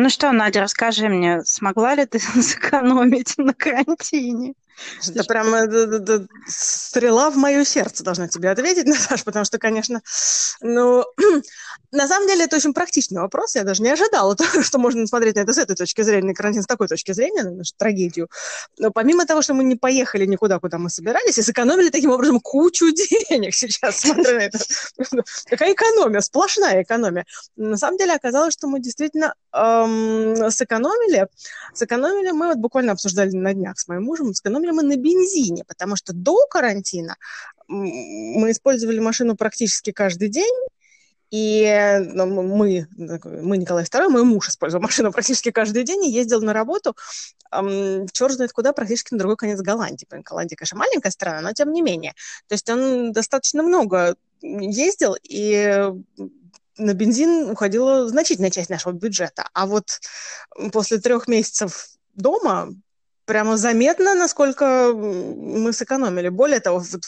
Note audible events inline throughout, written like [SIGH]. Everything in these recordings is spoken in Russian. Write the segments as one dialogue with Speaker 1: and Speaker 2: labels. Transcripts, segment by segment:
Speaker 1: Ну что, Надя, расскажи мне, смогла ли ты [LAUGHS] сэкономить на карантине?
Speaker 2: Это это, это, стрела в мое сердце должна тебе ответить, [LAUGHS] Наташа, потому что, конечно, ну, [CLEARS THROAT] на самом деле это очень практичный вопрос. Я даже не ожидала, [LAUGHS] что можно смотреть на это с этой точки зрения, на карантин с такой точки зрения, на нашу трагедию. Но помимо того, что мы не поехали никуда, куда мы собирались, и сэкономили таким образом кучу [LAUGHS] денег сейчас, смотря на это. Какая экономия, сплошная экономия. На самом деле оказалось, что мы действительно эм, сэкономили. Сэкономили мы, вот буквально обсуждали на днях с моим мужем, сэкономили экономили мы на бензине, потому что до карантина мы использовали машину практически каждый день, и ну, мы, мы, Николай II, мой муж использовал [LAUGHS] машину практически каждый день и ездил на работу, эм, черт знает куда, практически на другой конец Голландии. Голландия, конечно, маленькая страна, но тем не менее. То есть он достаточно много ездил, и на бензин уходила значительная часть нашего бюджета. А вот после трех месяцев дома прямо заметно, насколько мы сэкономили. Более того, вот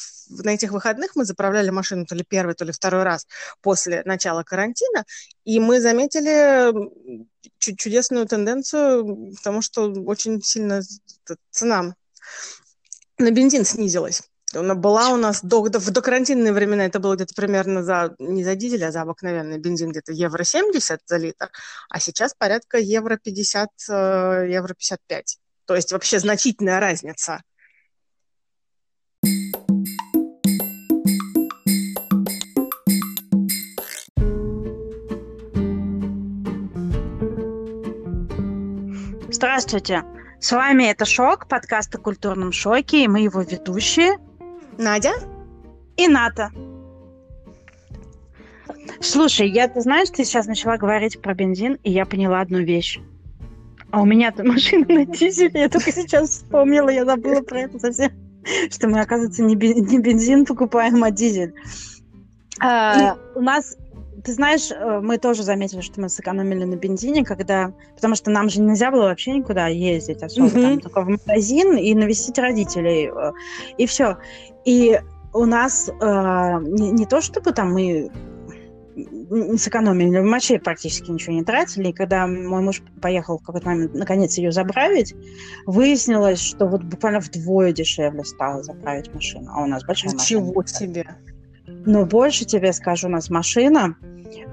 Speaker 2: на этих выходных мы заправляли машину то ли первый, то ли второй раз после начала карантина, и мы заметили чудесную тенденцию, потому что очень сильно цена на бензин снизилась. Она была у нас до, до, в докарантинные времена, это было где-то примерно за, не за дизель, а за обыкновенный бензин, где-то евро 70 за литр, а сейчас порядка евро 50, э, евро 55. То есть вообще значительная разница.
Speaker 1: Здравствуйте! С вами это «Шок», подкаст о культурном шоке, и мы его ведущие
Speaker 2: Надя
Speaker 1: и Ната. Слушай, я, ты знаешь, ты сейчас начала говорить про бензин, и я поняла одну вещь. А у меня-то машина на дизеле, я только сейчас вспомнила, я забыла про это совсем, что мы, оказывается, не бензин покупаем, а дизель. А, у нас ты знаешь, э, мы тоже заметили, что мы сэкономили на бензине, когда... Потому что нам же нельзя было вообще никуда ездить особо, mm-hmm. там, только в магазин и навестить родителей, э, и все. И у нас э, не, не то, чтобы там мы не сэкономили, вообще практически ничего не тратили. И когда мой муж поехал в какой-то момент наконец ее заправить, выяснилось, что вот буквально вдвое дешевле стало заправить машину. А у нас большая
Speaker 2: Ничего машина. Ничего себе!
Speaker 1: Но больше тебе скажу, у нас машина,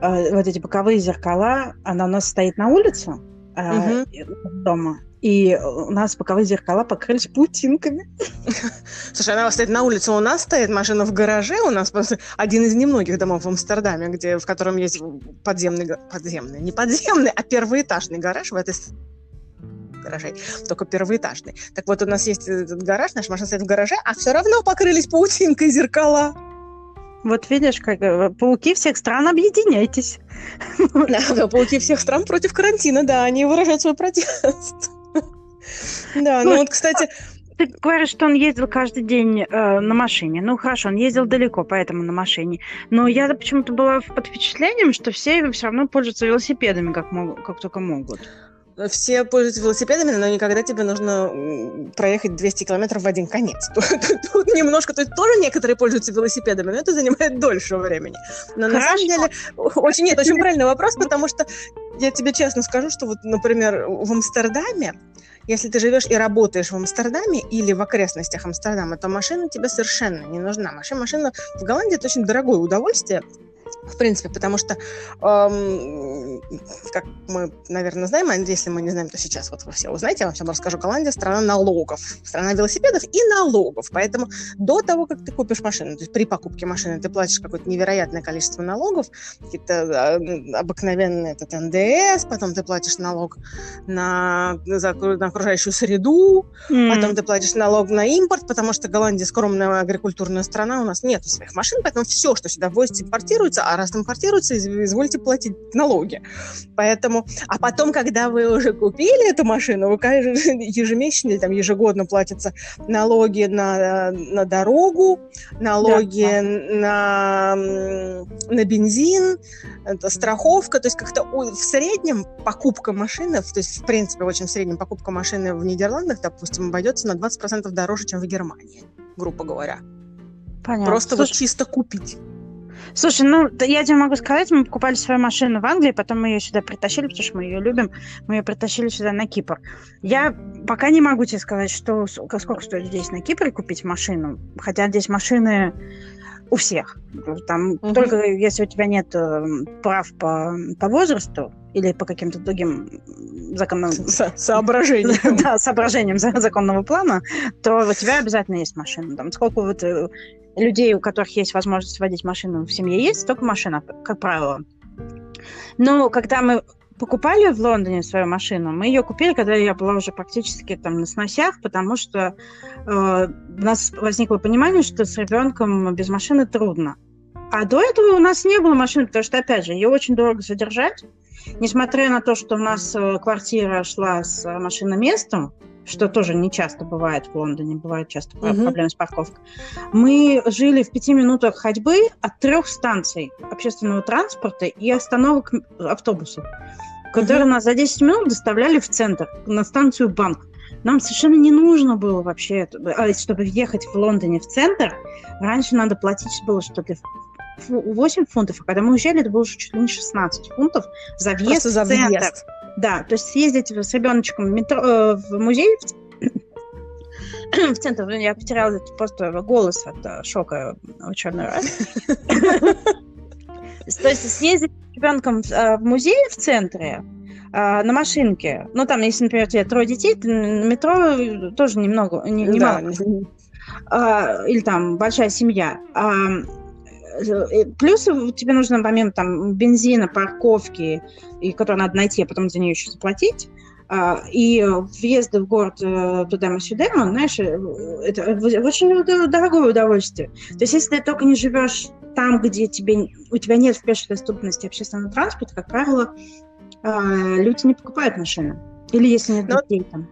Speaker 1: э, вот эти боковые зеркала, она у нас стоит на улице э, угу. дома. И у нас боковые зеркала покрылись паутинками. [LAUGHS]
Speaker 2: Слушай, она стоит на улице, у нас стоит машина в гараже, у нас один из немногих домов в Амстердаме, где, в котором есть подземный, подземный, не подземный, а первоэтажный гараж в этой гаражей, только первоэтажный. Так вот, у нас есть этот гараж, наша машина стоит в гараже, а все равно покрылись паутинкой зеркала.
Speaker 1: Вот видишь, как э, пауки всех стран, объединяйтесь. [LAUGHS]
Speaker 2: Да, пауки всех стран против карантина, да, они выражают свой протест. Да, ну вот, кстати...
Speaker 1: Ты говоришь, что он ездил каждый день э, на машине. Ну хорошо, он ездил далеко, поэтому на машине. Но я почему-то была под впечатлением, что все все равно пользуются велосипедами, как, мог, как только могут
Speaker 2: все пользуются велосипедами, но никогда тебе нужно проехать 200 километров в один конец. [LAUGHS] Тут, тут, тут немножко, то есть тоже некоторые пользуются велосипедами, но это занимает [LAUGHS] дольше времени. Но Хорошо. на самом деле, очень, нет, очень правильный вопрос, потому что я тебе честно скажу, что вот, например, в Амстердаме, если ты живешь и работаешь в Амстердаме или в окрестностях Амстердама, то машина тебе совершенно не нужна. Машина, машина в Голландии это очень дорогое удовольствие, в принципе, потому что, эм, как мы, наверное, знаем, а если мы не знаем, то сейчас вот вы все узнаете, я вам сейчас расскажу. Голландия – страна налогов, страна велосипедов и налогов. Поэтому до того, как ты купишь машину, то есть при покупке машины ты платишь какое-то невероятное количество налогов, какие-то э, обыкновенные, это НДС, потом ты платишь налог на, за, на окружающую среду, mm. потом ты платишь налог на импорт, потому что Голландия скромная агрикультурная страна, у нас нет своих машин, поэтому все, что сюда ввозится, импортируется, а раз импортируется, извольте платить налоги. Поэтому, а потом, когда вы уже купили эту машину, вы [LAUGHS] ежемесячно или там ежегодно платятся налоги на, на дорогу, налоги да, да. на, на бензин, это страховка, то есть как-то в среднем покупка машины, то есть в принципе очень в среднем покупка машины в Нидерландах, допустим, обойдется на 20% дороже, чем в Германии, грубо говоря. Понятно. Просто Слушай, вот чисто купить.
Speaker 1: Слушай, ну, я тебе могу сказать, мы покупали свою машину в Англии, потом мы ее сюда притащили, потому что мы ее любим, мы ее притащили сюда на Кипр. Я пока не могу тебе сказать, что сколько стоит здесь на Кипре купить машину, хотя здесь машины у всех. Там угу. только если у тебя нет э, прав по, по возрасту или по каким-то другим законным...
Speaker 2: Со [LAUGHS] соображениям.
Speaker 1: да, соображениям законного плана, то у тебя обязательно есть машина. Там сколько вот э, людей, у которых есть возможность водить машину в семье, есть только машина, как правило. Но когда мы покупали в Лондоне свою машину, мы ее купили, когда я была уже практически там на сносях, потому что э, у нас возникло понимание, что с ребенком без машины трудно. А до этого у нас не было машины, потому что, опять же, ее очень дорого содержать. Несмотря на то, что у нас э, квартира шла с машиноместом, что тоже не часто бывает в Лондоне, бывают часто угу. проблемы с парковкой. Мы жили в пяти минутах ходьбы от трех станций общественного транспорта и остановок автобусов, которые угу. нас за 10 минут доставляли в центр, на станцию Банк. Нам совершенно не нужно было вообще, чтобы въехать в Лондоне в центр, раньше надо платить было что-то 8 фунтов, а когда мы уезжали, это было уже чуть ли не 16 фунтов за въезд Просто за в центр. Да, то есть съездить с ребеночком в, метро, э, в музей, в, в центр, я потеряла просто голос от э, шока черной раз. То есть съездить с ребенком э, в музей в центре, на машинке. Ну, там, если, например, у тебя трое детей, на метро тоже немного, не, немало. Да. Или там большая семья. Э, плюс тебе нужно помимо там бензина, парковки, и которую надо найти, а потом за нее еще заплатить, а, и въезды в город э, туда-сюда, знаешь, э, это очень дорогое удовольствие. То есть если ты только не живешь там, где тебе, у тебя нет в пешей доступности общественного транспорта, как правило, люди не покупают машины. Или если нет
Speaker 2: Но... детей там.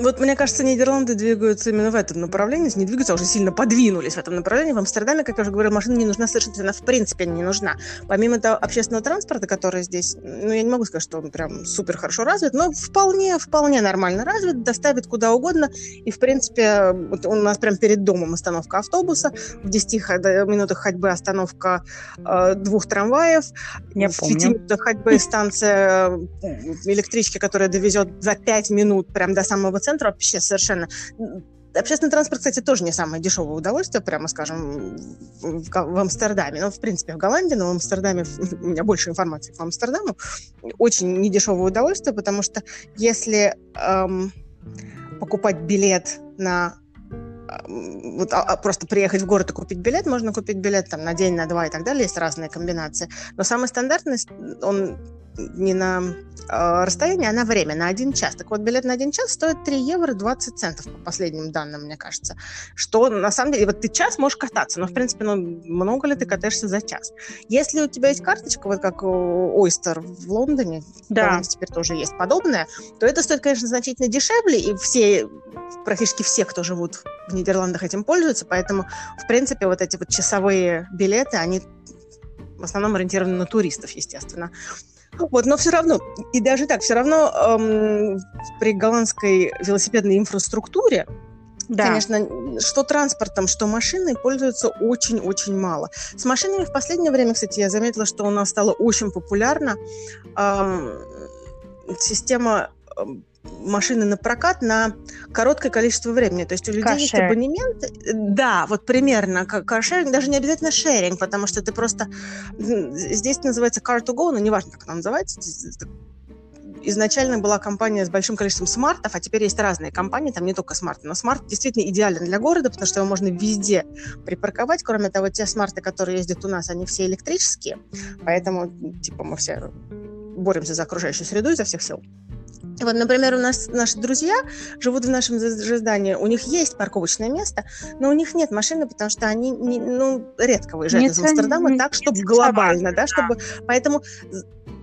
Speaker 2: Вот мне кажется, Нидерланды двигаются именно в этом направлении, не двигаются, а уже сильно подвинулись в этом направлении. В Амстердаме, как я уже говорила, машина не нужна совершенно, в принципе не нужна. Помимо того общественного транспорта, который здесь, ну, я не могу сказать, что он прям супер хорошо развит, но вполне, вполне нормально развит, доставит куда угодно. И, в принципе, вот у нас прям перед домом остановка автобуса, в 10 минутах ходьбы остановка э, двух трамваев, я в помню. 5 минутах ходьбы станция э, электрички, которая довезет за 5 минут прям до самого центра вообще совершенно Общественный транспорт, кстати, тоже не самое дешевое удовольствие, прямо скажем, в, в Амстердаме. Ну, в принципе, в Голландии, но в Амстердаме [LAUGHS] у меня больше информации по Амстердаму. Очень недешевое удовольствие, потому что если эм, покупать билет на вот а, а, просто приехать в город и купить билет, можно купить билет там на день, на два и так далее, есть разные комбинации. Но самый стандартный, он не на э, расстояние, а на время, на один час. Так вот, билет на один час стоит 3 евро 20 центов, по последним данным, мне кажется. Что, на самом деле, вот ты час можешь кататься, но, в принципе, ну, много ли ты катаешься за час? Если у тебя есть карточка, вот как у Oyster в Лондоне, да. теперь тоже есть подобное, то это стоит, конечно, значительно дешевле, и все, практически все, кто живут в Нидерландах, этим пользуются, поэтому, в принципе, вот эти вот часовые билеты, они в основном ориентированы на туристов, естественно. Вот, но все равно, и даже так, все равно эм, при голландской велосипедной инфраструктуре да. Конечно, что транспортом, что машиной пользуются очень-очень мало. С машинами в последнее время, кстати, я заметила, что у нас стала очень популярна эм, система эм, машины на прокат на короткое количество времени. То есть у людей Кашер. есть абонемент. Да, вот примерно. Каршеринг, даже не обязательно шеринг, потому что ты просто... Здесь называется car to go, но неважно, как она называется. Изначально была компания с большим количеством смартов, а теперь есть разные компании, там не только смарт. Но смарт действительно идеален для города, потому что его можно везде припарковать. Кроме того, те смарты, которые ездят у нас, они все электрические. Поэтому, типа, мы все боремся за окружающую среду изо всех сил. Вот, например, у нас наши друзья живут в нашем же здании, у них есть парковочное место, но у них нет машины, потому что они не, ну, редко выезжают нет, из Амстердама так, чтобы глобально, да, чтобы... Поэтому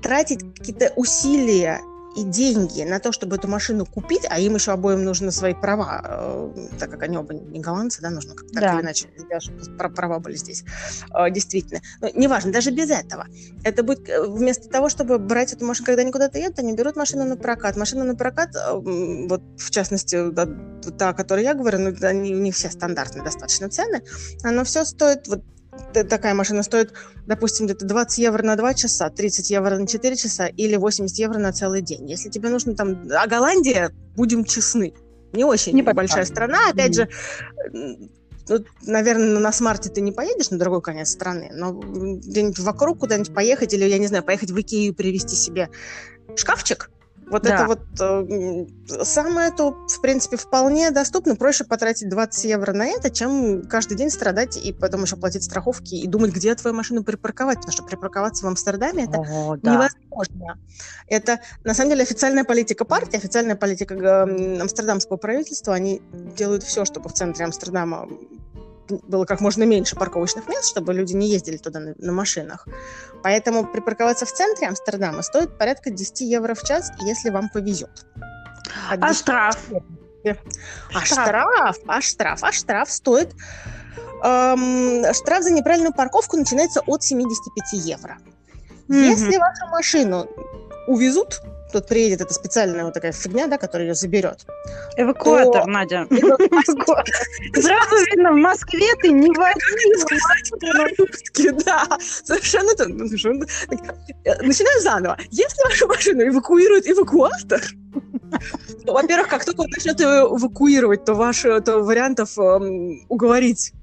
Speaker 2: тратить какие-то усилия и деньги на то, чтобы эту машину купить, а им еще обоим нужны свои права, э, так как они оба не голландцы, да, нужно как-то да. так или иначе, чтобы права были здесь, э, действительно. Но неважно, даже без этого. Это будет э, вместо того, чтобы брать эту машину, когда они куда-то едут, они берут машину на прокат. Машина на прокат, вот в частности, та, о которой я говорю, ну, они, у них все стандартные достаточно цены, оно все стоит вот такая машина стоит, допустим, где-то 20 евро на 2 часа, 30 евро на 4 часа или 80 евро на целый день. Если тебе нужно там... А Голландия, будем честны, не очень не большая страна. Опять же, ну, наверное, на смарте ты не поедешь на другой конец страны, но где-нибудь вокруг куда-нибудь поехать или, я не знаю, поехать в Икею и привезти себе шкафчик, вот да. это вот э, самое то, в принципе, вполне доступно. Проще потратить 20 евро на это, чем каждый день страдать и потом еще платить страховки и думать, где твою машину припарковать. Потому что припарковаться в Амстердаме это О, да. невозможно. Это, на самом деле, официальная политика партии, официальная политика амстердамского правительства. Они делают все, чтобы в центре Амстердама было как можно меньше парковочных мест, чтобы люди не ездили туда на, на машинах. Поэтому припарковаться в центре Амстердама стоит порядка 10 евро в час, если вам повезет.
Speaker 1: а штраф?
Speaker 2: А штраф, а штраф, а штраф стоит... Эм, штраф за неправильную парковку начинается от 75 евро. Mm-hmm. Если вашу машину увезут тут приедет эта специальная вот такая фигня, да, которая ее заберет.
Speaker 1: Эвакуатор, то... Надя. [LAUGHS] [LAUGHS] Сразу видно, в Москве ты не
Speaker 2: водила. Да, совершенно то. Ну, э, начинаю заново. Если вашу машину эвакуирует эвакуатор, [LAUGHS] то, во-первых, как только он начнет ее эвакуировать, то, ваш, то вариантов эм, уговорить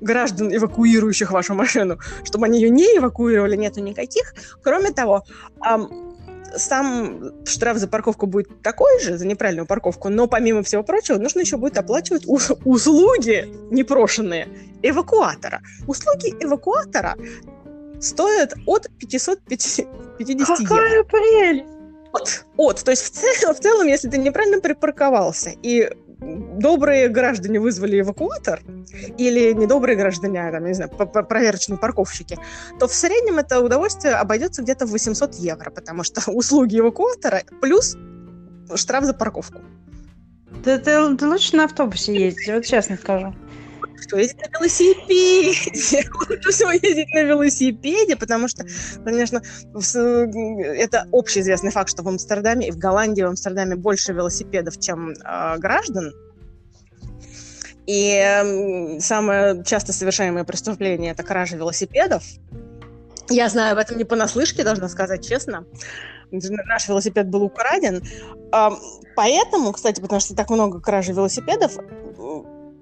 Speaker 2: граждан, эвакуирующих вашу машину, чтобы они ее не эвакуировали, нету никаких. Кроме того, эм, сам штраф за парковку будет такой же, за неправильную парковку, но помимо всего прочего, нужно еще будет оплачивать услуги непрошенные эвакуатора. Услуги эвакуатора стоят от 550
Speaker 1: Какая евро. прелесть!
Speaker 2: От, от. То есть в целом, в целом, если ты неправильно припарковался и добрые граждане вызвали эвакуатор, или недобрые граждане, там, не знаю, проверочные парковщики, то в среднем это удовольствие обойдется где-то в 800 евро, потому что [LAUGHS] услуги эвакуатора плюс штраф за парковку.
Speaker 1: Ты, ты, ты лучше на автобусе ездить, вот честно скажу
Speaker 2: что ездить на велосипеде. [LAUGHS] Лучше всего ездить на велосипеде, потому что, конечно, это общеизвестный факт, что в Амстердаме и в Голландии, в Амстердаме больше велосипедов, чем э, граждан. И э, самое часто совершаемое преступление – это кража велосипедов. Я знаю об этом не понаслышке, должна сказать честно. Наш велосипед был украден. Поэтому, кстати, потому что так много кражи велосипедов,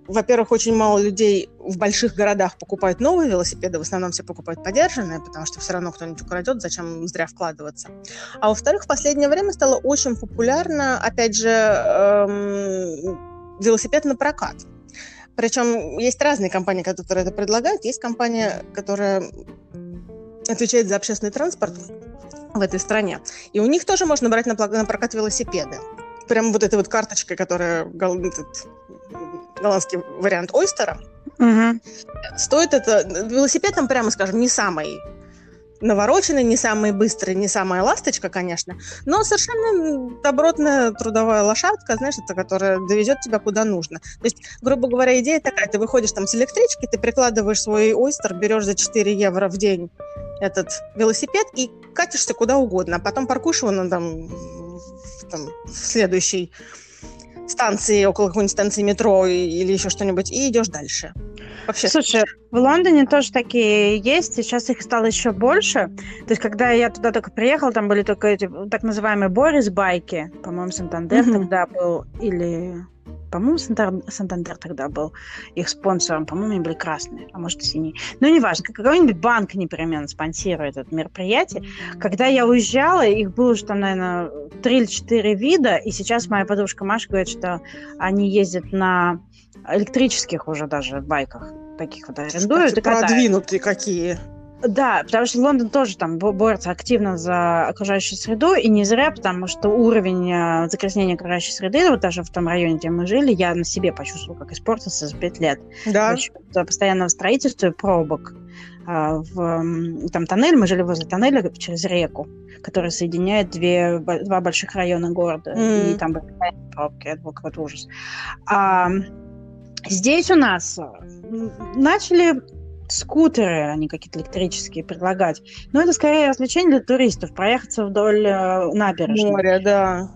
Speaker 2: во-первых, очень мало людей в больших городах покупают новые велосипеды, в основном все покупают подержанные, потому что все равно кто-нибудь украдет, зачем зря вкладываться. А во-вторых, в последнее время стало очень популярно, опять же, эм, велосипед на прокат. Причем есть разные компании, которые это предлагают. Есть компания, которая отвечает за общественный транспорт в этой стране. И у них тоже можно брать на, на прокат велосипеды. Прям вот этой вот карточкой, которая голландский вариант ойстера. Угу. Стоит это... Велосипед там, прямо скажем, не самый навороченный, не самый быстрый, не самая ласточка, конечно, но совершенно добротная трудовая лошадка, знаешь, это которая довезет тебя куда нужно. То есть, грубо говоря, идея такая, ты выходишь там с электрички, ты прикладываешь свой ойстер, берешь за 4 евро в день этот велосипед и катишься куда угодно, а потом паркуешь его ну, там, там, в следующий станции, около какой-нибудь станции метро или еще что-нибудь, и идешь дальше.
Speaker 1: Вообще. Слушай, в Лондоне тоже такие есть, сейчас их стало еще больше. То есть, когда я туда только приехала, там были только эти так называемые Борис байки, по-моему, Сантандер mm-hmm. тогда был, или по-моему, Сантандер тогда был их спонсором. По-моему, они были красные, а может, синие. Но неважно, какой-нибудь банк непременно спонсирует это мероприятие. Когда я уезжала, их было уже там, наверное, три или четыре вида, и сейчас моя подружка Маша говорит, что они ездят на электрических уже даже байках таких вот арендуют.
Speaker 2: Кстати, продвинутые какие.
Speaker 1: Да, потому что Лондон тоже там борется активно за окружающую среду, и не зря, потому что уровень э, загрязнения окружающей среды, вот даже в том районе, где мы жили, я на себе почувствовала, как испортился за пять лет.
Speaker 2: Да.
Speaker 1: За постоянного строительства и пробок. А, в, там тоннель, мы жили возле тоннеля через реку, который соединяет две, два больших района города, mm. и там были пробки, это был какой-то ужас. А, здесь у нас начали скутеры, а не какие-то электрические предлагать. Но это скорее развлечение для туристов, проехаться вдоль э, набережной.
Speaker 2: Море, да.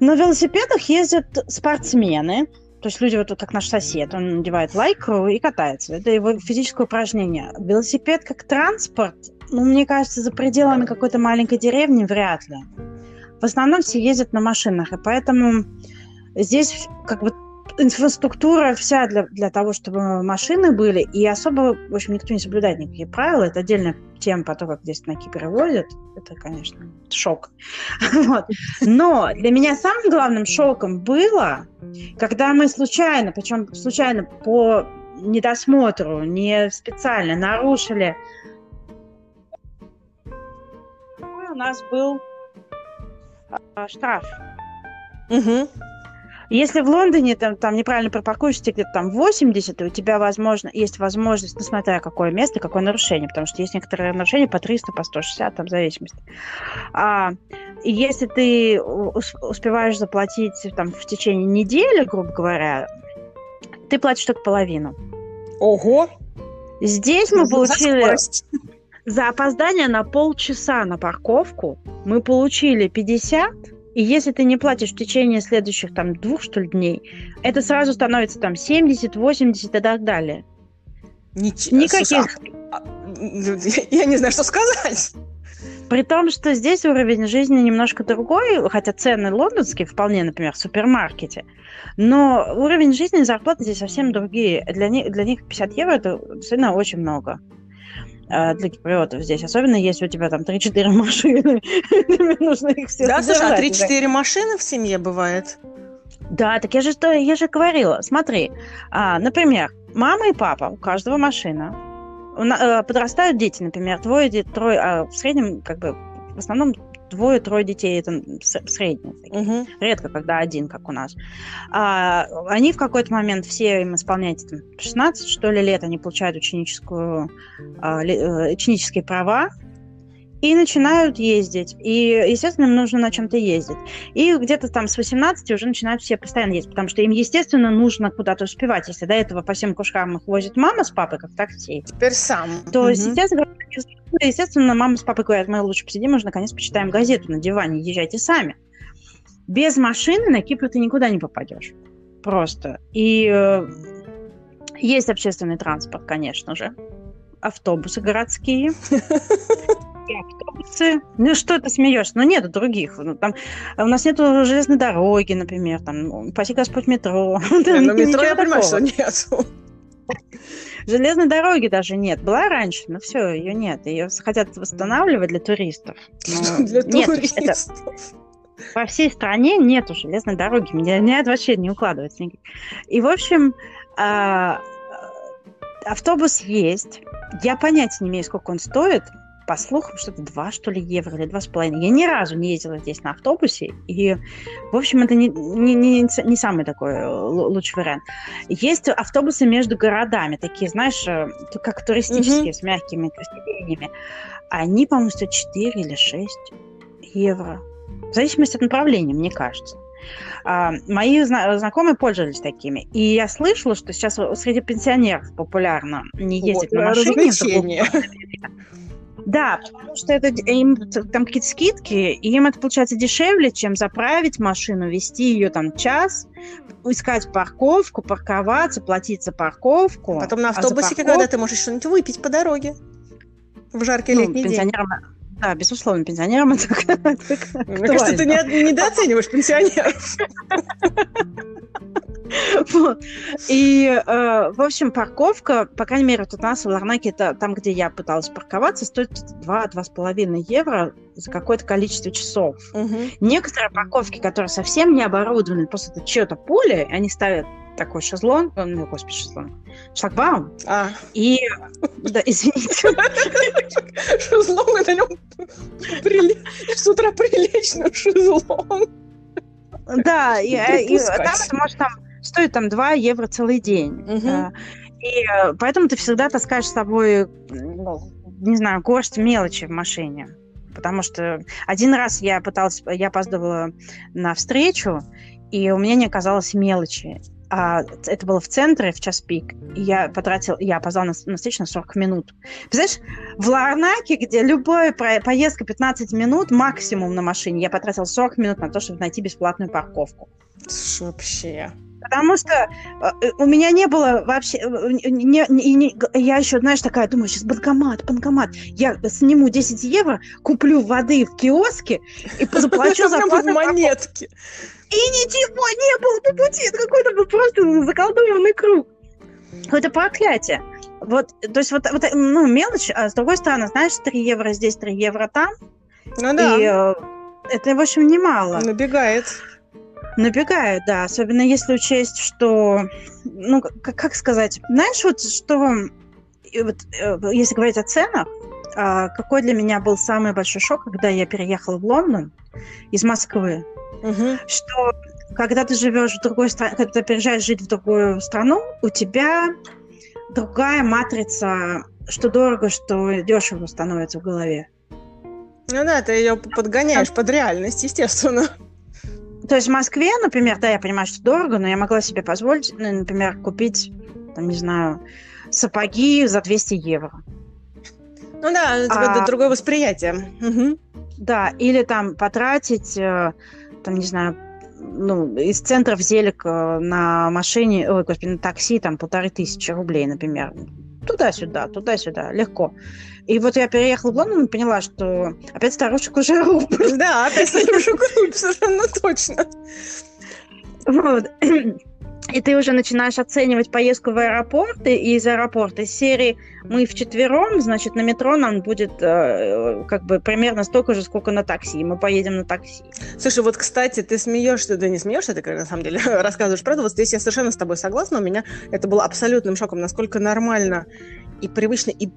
Speaker 1: На велосипедах ездят спортсмены, То есть люди, вот как наш сосед, он надевает лайку и катается. Это его физическое упражнение. Велосипед как транспорт, ну, мне кажется, за пределами какой-то маленькой деревни вряд ли. В основном все ездят на машинах, и поэтому здесь как бы инфраструктура вся для, для того, чтобы машины были, и особо, в общем, никто не соблюдает никакие правила. Это отдельная тема по то, как здесь на Кипре водят. Это, конечно, шок. [LAUGHS] вот. Но для меня самым главным шоком было, когда мы случайно, причем случайно по недосмотру, не специально нарушили у нас был а, штраф.
Speaker 2: Угу.
Speaker 1: Если в Лондоне там, там неправильно припаркуешься где-то там 80, то у тебя возможно, есть возможность, ну, смотря какое место, какое нарушение, потому что есть некоторые нарушения по 300, по 160, там, в зависимости. А, и если ты успеваешь заплатить там в течение недели, грубо говоря, ты платишь только половину.
Speaker 2: Ого!
Speaker 1: Здесь мы получили... За опоздание на полчаса на парковку мы получили 50, и если ты не платишь в течение следующих там двух, что ли, дней, это сразу становится там 70, 80 и так далее.
Speaker 2: Ничего. Никаких... А, [LAUGHS] я не знаю, что сказать.
Speaker 1: При том, что здесь уровень жизни немножко другой, хотя цены лондонские вполне, например, в супермаркете, но уровень жизни и зарплаты здесь совсем другие. Для них, для них 50 евро это действительно очень много. А, для киприотов здесь. Особенно если у тебя там 3-4 [LAUGHS] машины.
Speaker 2: нужно их все Да, слушай, а 3-4 машины в семье бывает?
Speaker 1: Да, так я же, я же говорила. Смотри, а, например, мама и папа, у каждого машина. Э, подрастают дети, например, двое, трое, а в среднем, как бы, в основном двое-трое детей это средние. Угу. Редко, когда один, как у нас. А, они в какой-то момент все им исполняют там, 16, что ли, лет, они получают ученическую, а, э, ученические права, и начинают ездить. И, естественно, им нужно на чем-то ездить. И где-то там с 18 уже начинают все постоянно ездить, потому что им, естественно, нужно куда-то успевать. Если до этого по всем кушкам их возит мама с папой, как такси,
Speaker 2: Теперь сам.
Speaker 1: то, угу. естественно, естественно, мама с папой говорят, мы лучше посидим, уже наконец почитаем газету на диване, езжайте сами. Без машины на Кипр ты никуда не попадешь. Просто. И э, есть общественный транспорт, конечно же. Автобусы городские. автобусы. Ну что ты смеешься? Ну нету других. Ну, там, у нас нету железной дороги, например, там, спаси Господь, метро. [LAUGHS]
Speaker 2: Ну метро я понимаю, что нету.
Speaker 1: Железной дороги даже нет. Была раньше, но все, ее нет. Ее хотят восстанавливать для туристов. [LAUGHS]
Speaker 2: Для туристов.
Speaker 1: По всей стране нету железной дороги. Мне это вообще не укладывается. И, в общем, а, автобус есть. Я понятия не имею, сколько он стоит по слухам, что-то 2, что ли, евро или 2,5. Я ни разу не ездила здесь на автобусе, и, в общем, это не, не, не, не самый такой э, лучший вариант. Есть автобусы между городами, такие, знаешь, э, как туристические, mm-hmm. с мягкими красивениями. Они, по-моему, стоят 4 или 6 евро. В зависимости от направления, мне кажется. А, мои зна- знакомые пользовались такими. И я слышала, что сейчас среди пенсионеров популярно не ездить вот, на машине. Да, потому что это им там какие-то скидки, и им это получается дешевле, чем заправить машину, вести ее там час, искать парковку, парковаться, платить за парковку.
Speaker 2: Потом на автобусе, а парковку... когда ты можешь что-нибудь выпить по дороге в жаркий ну, летний день.
Speaker 1: Да, безусловно, пенсионерам это [LAUGHS]
Speaker 2: Мне кажется, ты недооцениваешь пенсионеров.
Speaker 1: Вот. И, э, в общем, парковка, по крайней мере, тут у нас в Ларнаке, это там, где я пыталась парковаться, стоит 2-2,5 евро за какое-то количество часов. Угу. Некоторые парковки, которые совсем не оборудованы, просто это чье-то поле, они ставят такой шезлонг, ну, господи, шезлонг, шлагбаум.
Speaker 2: А.
Speaker 1: И, да, извините.
Speaker 2: Шезлонг, на нем с утра прилично шезлонг.
Speaker 1: Да, и, и там это может там стоит там 2 евро целый день. Угу. И э, поэтому ты всегда таскаешь с собой, ну, не знаю, горсть мелочи в машине. Потому что один раз я пыталась, я опаздывала на встречу, и у меня не оказалось мелочи. А, это было в центре в час пик. И я потратил, я опоздала на, на встречу на 40 минут. Знаешь, в Ларнаке, где любая поездка 15 минут максимум на машине, я потратила 40 минут на то, чтобы найти бесплатную парковку.
Speaker 2: Вообще.
Speaker 1: Потому что э, у меня не было вообще... э, Не, не- не- я еще, знаешь, такая, думаю, сейчас банкомат, банкомат. Я сниму 10 евро, куплю воды в киоске и заплачу [LAUGHS] за
Speaker 2: монетки.
Speaker 1: И ничего не было по пути. Это какой-то был просто заколдованный круг. Какое-то проклятие. Вот, то есть вот, вот ну, мелочь, а с другой стороны, знаешь, 3 евро здесь, 3 евро там.
Speaker 2: Ну да,
Speaker 1: И э, это, в общем, немало.
Speaker 2: набегает.
Speaker 1: Набегают, да. Особенно если учесть, что, ну, как, как сказать, знаешь, вот что, вот, э, если говорить о ценах, а, какой для меня был самый большой шок, когда я переехала в Лондон из Москвы,
Speaker 2: Мгм.
Speaker 1: что когда ты живешь в другой стране, когда ты переезжаешь жить в другую страну, у тебя другая матрица, что дорого, что дешево становится в голове.
Speaker 2: Ну да, ты ее подгоняешь под реальность, естественно.
Speaker 1: То есть в Москве, например, да, я понимаю, что дорого, но я могла себе позволить, ну, например, купить, там, не знаю, сапоги за 200 евро.
Speaker 2: Ну да, у тебя
Speaker 1: А-
Speaker 2: другое восприятие. Мгм.
Speaker 1: Да, или там потратить, э, там, не знаю, ну, из центра в Зелик э, на машине, ой, господи, на такси, там, полторы тысячи рублей, например. Туда-сюда, туда-сюда, легко. И вот я переехала в Лондон и поняла, что опять старушек уже рубль.
Speaker 2: Да, опять слышу групп, совершенно точно.
Speaker 1: Вот. И ты уже начинаешь оценивать поездку в аэропорт, и из аэропорта из серии мы вчетвером, значит, на метро нам будет э, как бы примерно столько же, сколько на такси. Мы поедем на такси.
Speaker 2: Слушай, вот, кстати, ты смеешься, да не смеешься, ты как на самом деле [LAUGHS] рассказываешь правду. Вот здесь я совершенно с тобой согласна. У меня это было абсолютным шоком, насколько нормально и привычно, и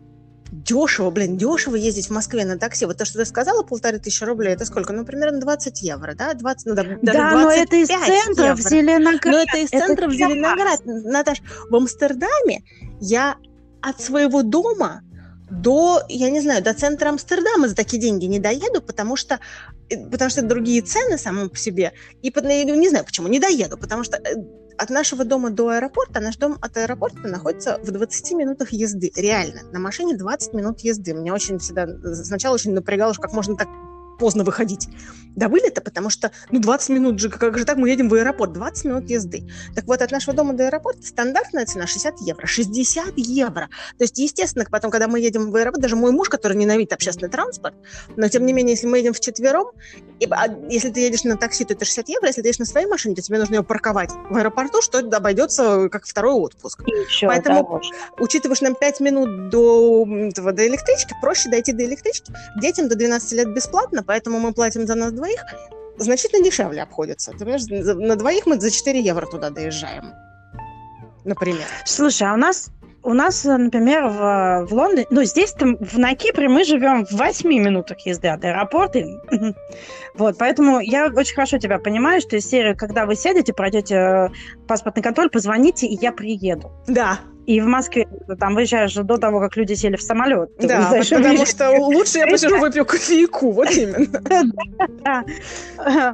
Speaker 2: дешево, блин, дешево ездить в Москве на такси. Вот то, что ты сказала, полторы тысячи рублей, это сколько? Ну, примерно 20 евро, да? 20, ну, да,
Speaker 1: да, но это из
Speaker 2: 25
Speaker 1: центра в. Зеленоград.
Speaker 2: Но это из центра в. Зеленоград. Наташ, в Амстердаме я от своего дома до, я не знаю, до центра Амстердама за такие деньги не доеду, потому что, э, потому что другие цены самому по себе. И я не знаю почему, не доеду, потому что э, от нашего дома до аэропорта, наш дом от аэропорта находится в 20 минутах езды. Реально, на машине 20 минут езды. Меня очень всегда, сначала очень напрягало, что как можно так поздно выходить до вылета, потому что, ну, 20 минут же, как же так мы едем в аэропорт? 20 минут езды. Так вот, от нашего дома до аэропорта стандартная цена 60 евро. 60 евро! То есть, естественно, потом, когда мы едем в аэропорт, даже мой муж, который ненавидит общественный транспорт, но, тем не менее, если мы едем вчетвером, и, а если ты едешь на такси, то это 60 евро, если ты едешь на своей машине, то тебе нужно ее парковать в аэропорту, что обойдется как второй отпуск.
Speaker 1: Еще
Speaker 2: Поэтому-
Speaker 1: дороже.
Speaker 2: Учитываешь нам 5 минут до, до электрички, проще дойти до электрички. Детям до 12 лет бесплатно, поэтому мы платим за нас двоих. Значительно дешевле обходится. Ты понимаешь, на двоих мы за 4 евро туда доезжаем. Например.
Speaker 1: Слушай, а у нас у нас, э, например, в, в Лондоне, ну, здесь там, в, на Кипре мы живем в 8 минутах езды от аэропорта. Вот, поэтому я очень хорошо тебя понимаю, что из серии, когда вы сядете, пройдете э, паспортный контроль, позвоните, и я приеду.
Speaker 2: Да,
Speaker 1: И в Москве там выезжаешь до того, как люди сели в самолет.
Speaker 2: Да,
Speaker 1: знаешь,
Speaker 2: потому
Speaker 1: выезжаешь.
Speaker 2: что лучше я [LAUGHS] посижу выпью кофейку, вот именно.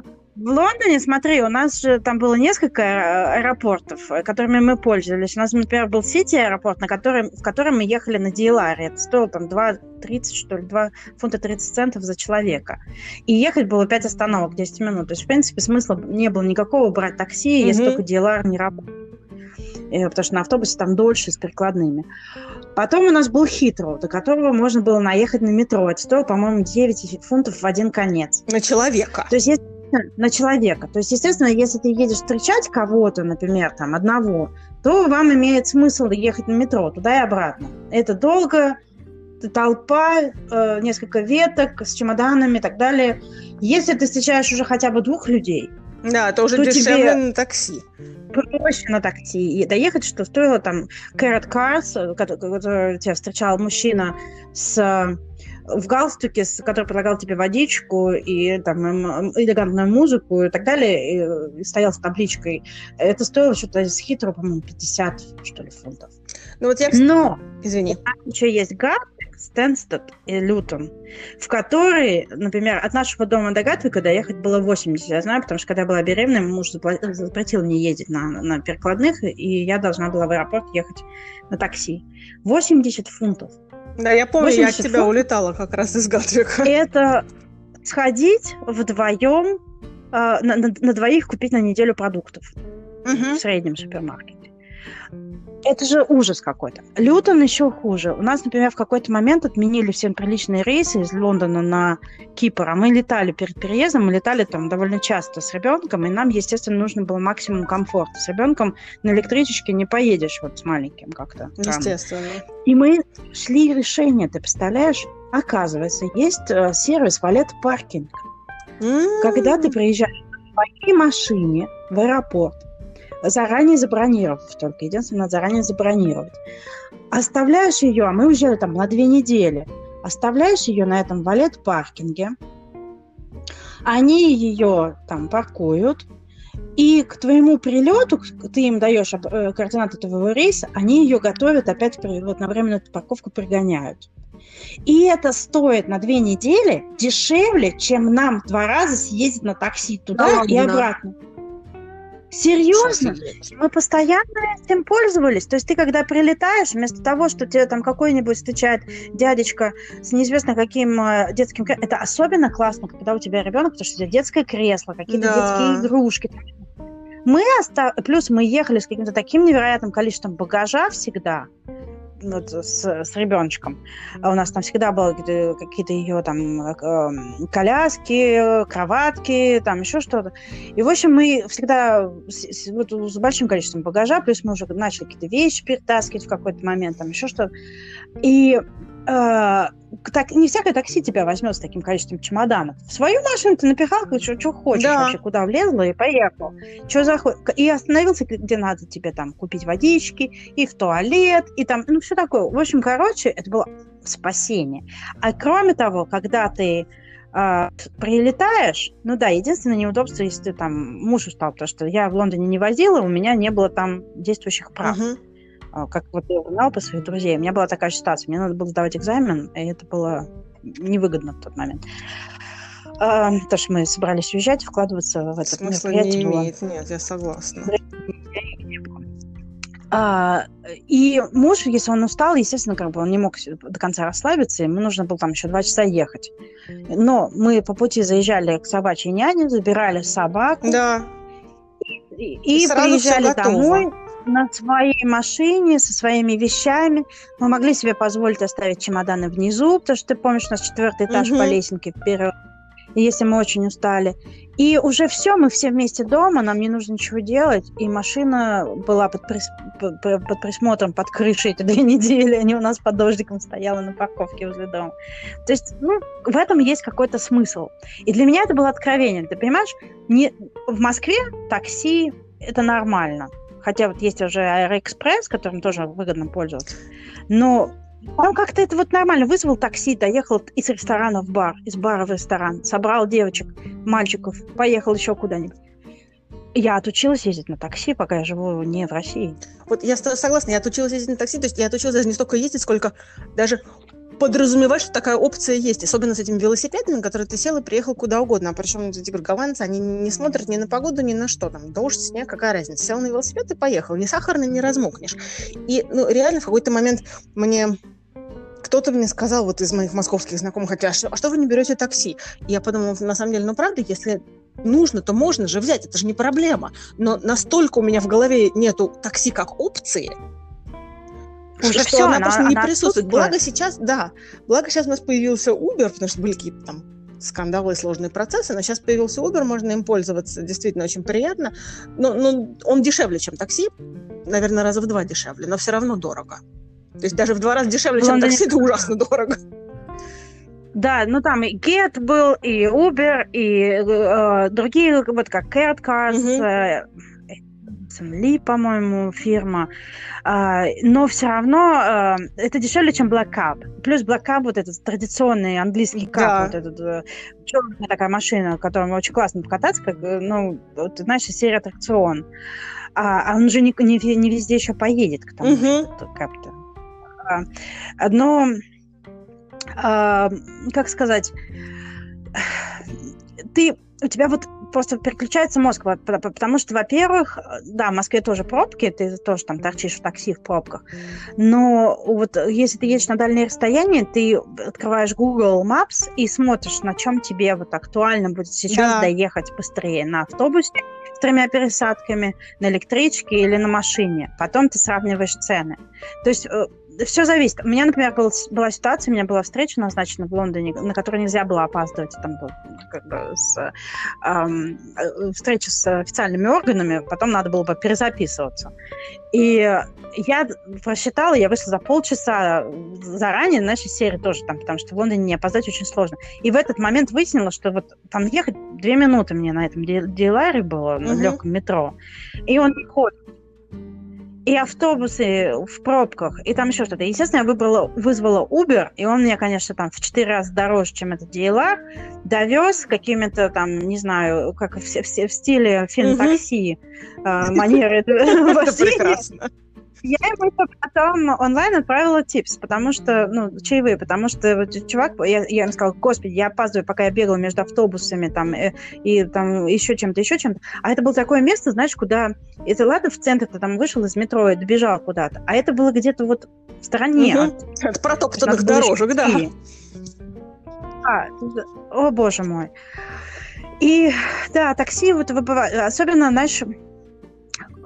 Speaker 2: [LAUGHS]
Speaker 1: В Лондоне, смотри, у нас же там было несколько э, аэропортов, э, которыми мы пользовались. У нас, например, был Сити аэропорт, на котором, в котором мы ехали на DLR. Это стоило там 2,30, что ли, 2 фунта 30 центов за человека. И ехать было 5 остановок, 10 минут. То есть, в принципе, смысла не было никакого брать такси, если
Speaker 2: Мгм.
Speaker 1: только DLR не работает. Э, Потому что на автобусе там дольше с перекладными. Потом у нас был Хитроу, до которого можно было наехать на метро. Это стоило, по-моему, 9 фунтов в один конец.
Speaker 2: На человека.
Speaker 1: То есть, если на человека. То есть, естественно, если ты едешь встречать кого-то, например, там, одного, то вам имеет смысл ехать на метро туда и обратно. Это долго, толпа, э, несколько веток с чемоданами и так далее. Если ты встречаешь уже хотя бы двух людей,
Speaker 2: Да, это уже
Speaker 1: Что
Speaker 2: дешевле
Speaker 1: тебе-
Speaker 2: на такси.
Speaker 1: проще на такси и доехать, что стоило там Carrot Cars, э, ко- который тебя встречал мужчина с э, в галстуке, с, который предлагал тебе водичку и там элегантную музыку и так далее, и, и стоял с табличкой. Это стоило что-то из хитро, по-моему, 50, что ли, фунтов.
Speaker 2: Ну вот я,
Speaker 1: Но
Speaker 2: извини.
Speaker 1: еще есть Гатвик, Стэнстед и Лютон, в которые, например, от нашего дома до Гатвика доехать было 80, я знаю, потому что когда я была беременной, муж запретил мне ездить на, на перекладных, и я должна была в аэропорт ехать на такси. 80 фунтов.
Speaker 2: Да, я помню, я от
Speaker 1: 80
Speaker 2: тебя
Speaker 1: фунтов.
Speaker 2: улетала как раз из Гатвика. [LAUGHS]
Speaker 1: Это сходить вдвоем, э, на, на- на двоих купить на неделю продуктов. в среднем супермаркете. Это же ужас какой-то. Лютон еще хуже. У нас, например, в какой-то момент отменили всем приличные рейсы из Лондона на Кипр, а мы летали перед переездом, мы летали там довольно часто с ребенком, и нам, естественно, нужно было максимум комфорта. С ребенком на электричке не поедешь вот с маленьким как-то.
Speaker 2: Естественно.
Speaker 1: И мы шли решение, ты представляешь? Оказывается, есть э, сервис валет паркинг. Mm-hmm. Когда ты приезжаешь в своей машине в аэропорт, заранее забронировав только. Единственное, надо заранее забронировать. Оставляешь ее, а мы уезжали там на две недели. Оставляешь ее на этом валет-паркинге. Они ее там паркуют. И к твоему прилету, ты им даешь э, координаты твоего рейса, они ее готовят, опять вот на временную парковку пригоняют. И это стоит на две недели дешевле, чем нам два раза съездить на такси туда да, и обратно. Серьезно? Мы постоянно этим пользовались. То есть ты, когда прилетаешь, вместо того, что тебе там какой-нибудь встречает дядечка с неизвестно каким э, детским... Это особенно классно, когда у тебя ребенок, потому что у тебя детское кресло, какие-то да. детские игрушки. Мы остав... Плюс мы ехали с каким-то таким невероятным количеством багажа всегда, вот, с, с ребеночком. А у нас там всегда было какие-то ее там э, коляски, кроватки, там еще что-то. И, в общем, мы всегда с, вот, с большим количеством багажа, плюс мы уже начали какие-то вещи перетаскивать в какой-то момент, там еще что-то. И э, так, не всякое такси тебя возьмет с таким количеством чемоданов. В свою машину ты напихал, что, хочешь да. вообще, куда влезла и поехал. Что заход... И остановился, где надо тебе там купить водички, и в туалет, и там, ну, все такое. В общем, короче, это было спасение. А кроме того, когда ты э, прилетаешь, ну да, единственное неудобство, если ты там муж устал, потому что я в Лондоне не возила, у меня не было там действующих прав. Uh-huh. А, как вот я узнала по своих друзей, у меня была такая ситуация, мне надо было сдавать экзамен, и это было невыгодно в тот момент. А, потому что мы собрались уезжать, вкладываться в этот
Speaker 2: Смысла не имеет, было. нет, я согласна.
Speaker 1: А, и муж, если он устал, естественно, как бы он не мог до конца расслабиться, ему нужно было там еще два часа ехать. Но мы по пути заезжали к собачьей няне, забирали собаку.
Speaker 2: Да.
Speaker 1: И, и, и приезжали домой на своей машине со своими вещами. Мы могли себе позволить оставить чемоданы внизу, потому что ты помнишь, у нас четвертый этаж угу. по лесенке вперед. Если мы очень устали. И уже все, мы все вместе дома, нам не нужно ничего делать. И машина была под, прис... под, присмотром, под крышей эти две [LAUGHS] недели. Они у нас под дождиком стояла на парковке возле дома. То есть, ну, в этом есть какой-то смысл. И для меня это было откровение. Ты понимаешь, не... в Москве такси это нормально. Хотя вот есть уже Аэроэкспресс, которым тоже выгодно пользоваться. Но он как-то это вот нормально. Вызвал такси, доехал из ресторана в бар, из бара в ресторан, собрал девочек, мальчиков, поехал еще куда-нибудь. Я отучилась ездить на такси, пока я живу не в России.
Speaker 2: Вот я согласна, я отучилась ездить на такси, то есть я отучилась даже не столько ездить, сколько даже подразумевать, что такая опция есть, особенно с этими велосипедами, которые ты сел и приехал куда угодно. А причем эти голландцы, они не смотрят ни на погоду, ни на что. Там дождь, снег, какая разница. Сел на велосипед и поехал. Ни сахарный, не размокнешь. И ну, реально в какой-то момент мне кто-то мне сказал вот из моих московских знакомых, а что, а что вы не берете такси? И я подумала, на самом деле, ну правда, если нужно, то можно же взять, это же не проблема. Но настолько у меня в голове нету такси как опции, уже что все, она, она просто не она присутствует. Благо сейчас, да, благо сейчас у нас появился Uber, потому что были какие-то там скандалы и сложные процессы, но сейчас появился Uber, можно им пользоваться, действительно очень приятно. Но, но он дешевле, чем такси, наверное, раза в два дешевле, но все равно дорого. То есть даже в два раза дешевле, чем такси, это ужасно дорого.
Speaker 1: Да, ну там и Get был, и Uber, и э, другие, вот как Cat Cars, угу. э, Ли, по-моему, фирма. А, но все равно а, это дешевле, чем Black Cab. Плюс Black Cab, вот этот традиционный английский кап, да. вот этот э, черная такая машина, которой очень классно покататься, как, э, ну, вот, знаешь, серия аттракцион. А, а он же не, не, не везде еще поедет к тому, угу. что кап-то. А, но, как сказать, ты у тебя вот просто переключается мозг, потому что, во-первых, да, в Москве тоже пробки, ты тоже там торчишь в такси в пробках, но вот если ты едешь на дальние расстояния, ты открываешь Google Maps и смотришь, на чем тебе вот актуально будет сейчас да. доехать быстрее, на автобусе с тремя пересадками на электричке или на машине. Потом ты сравниваешь цены. То есть э, все зависит. У меня, например, был, была ситуация, у меня была встреча назначена в Лондоне, на которую нельзя было опаздывать. Там был как бы с, эм, встреча с официальными органами, потом надо было бы перезаписываться. И я просчитала, я вышла за полчаса заранее, нашей серии тоже там, потому что в Лондоне не опоздать очень сложно. И в этот момент выяснила, что вот там ехать две минуты мне на этом диларе было, на легком метро, и он не ходит и автобусы в пробках, и там еще что-то. Естественно, я выбрала, вызвала Uber, и он мне, конечно, там в четыре раза дороже, чем этот DLR, довез какими-то там, не знаю, как в, в, в стиле фильм «Такси», э, манеры. [LAUGHS] Это [LAUGHS]
Speaker 2: прекрасно.
Speaker 1: Я ему потом онлайн отправила типс, потому что, ну, чаевые, потому что вот, чувак, я, я ему сказала, господи, я опаздываю, пока я бегала между автобусами там и, э, и там еще чем-то, еще чем-то. А это было такое место, знаешь, куда... Это ладно, в центр ты там вышел из метро и добежал куда-то, а это было где-то вот в стороне.
Speaker 2: Угу. От, от протоптанных дорожек, да.
Speaker 1: А, о, боже мой. И да, такси вот выбывает, особенно, знаешь,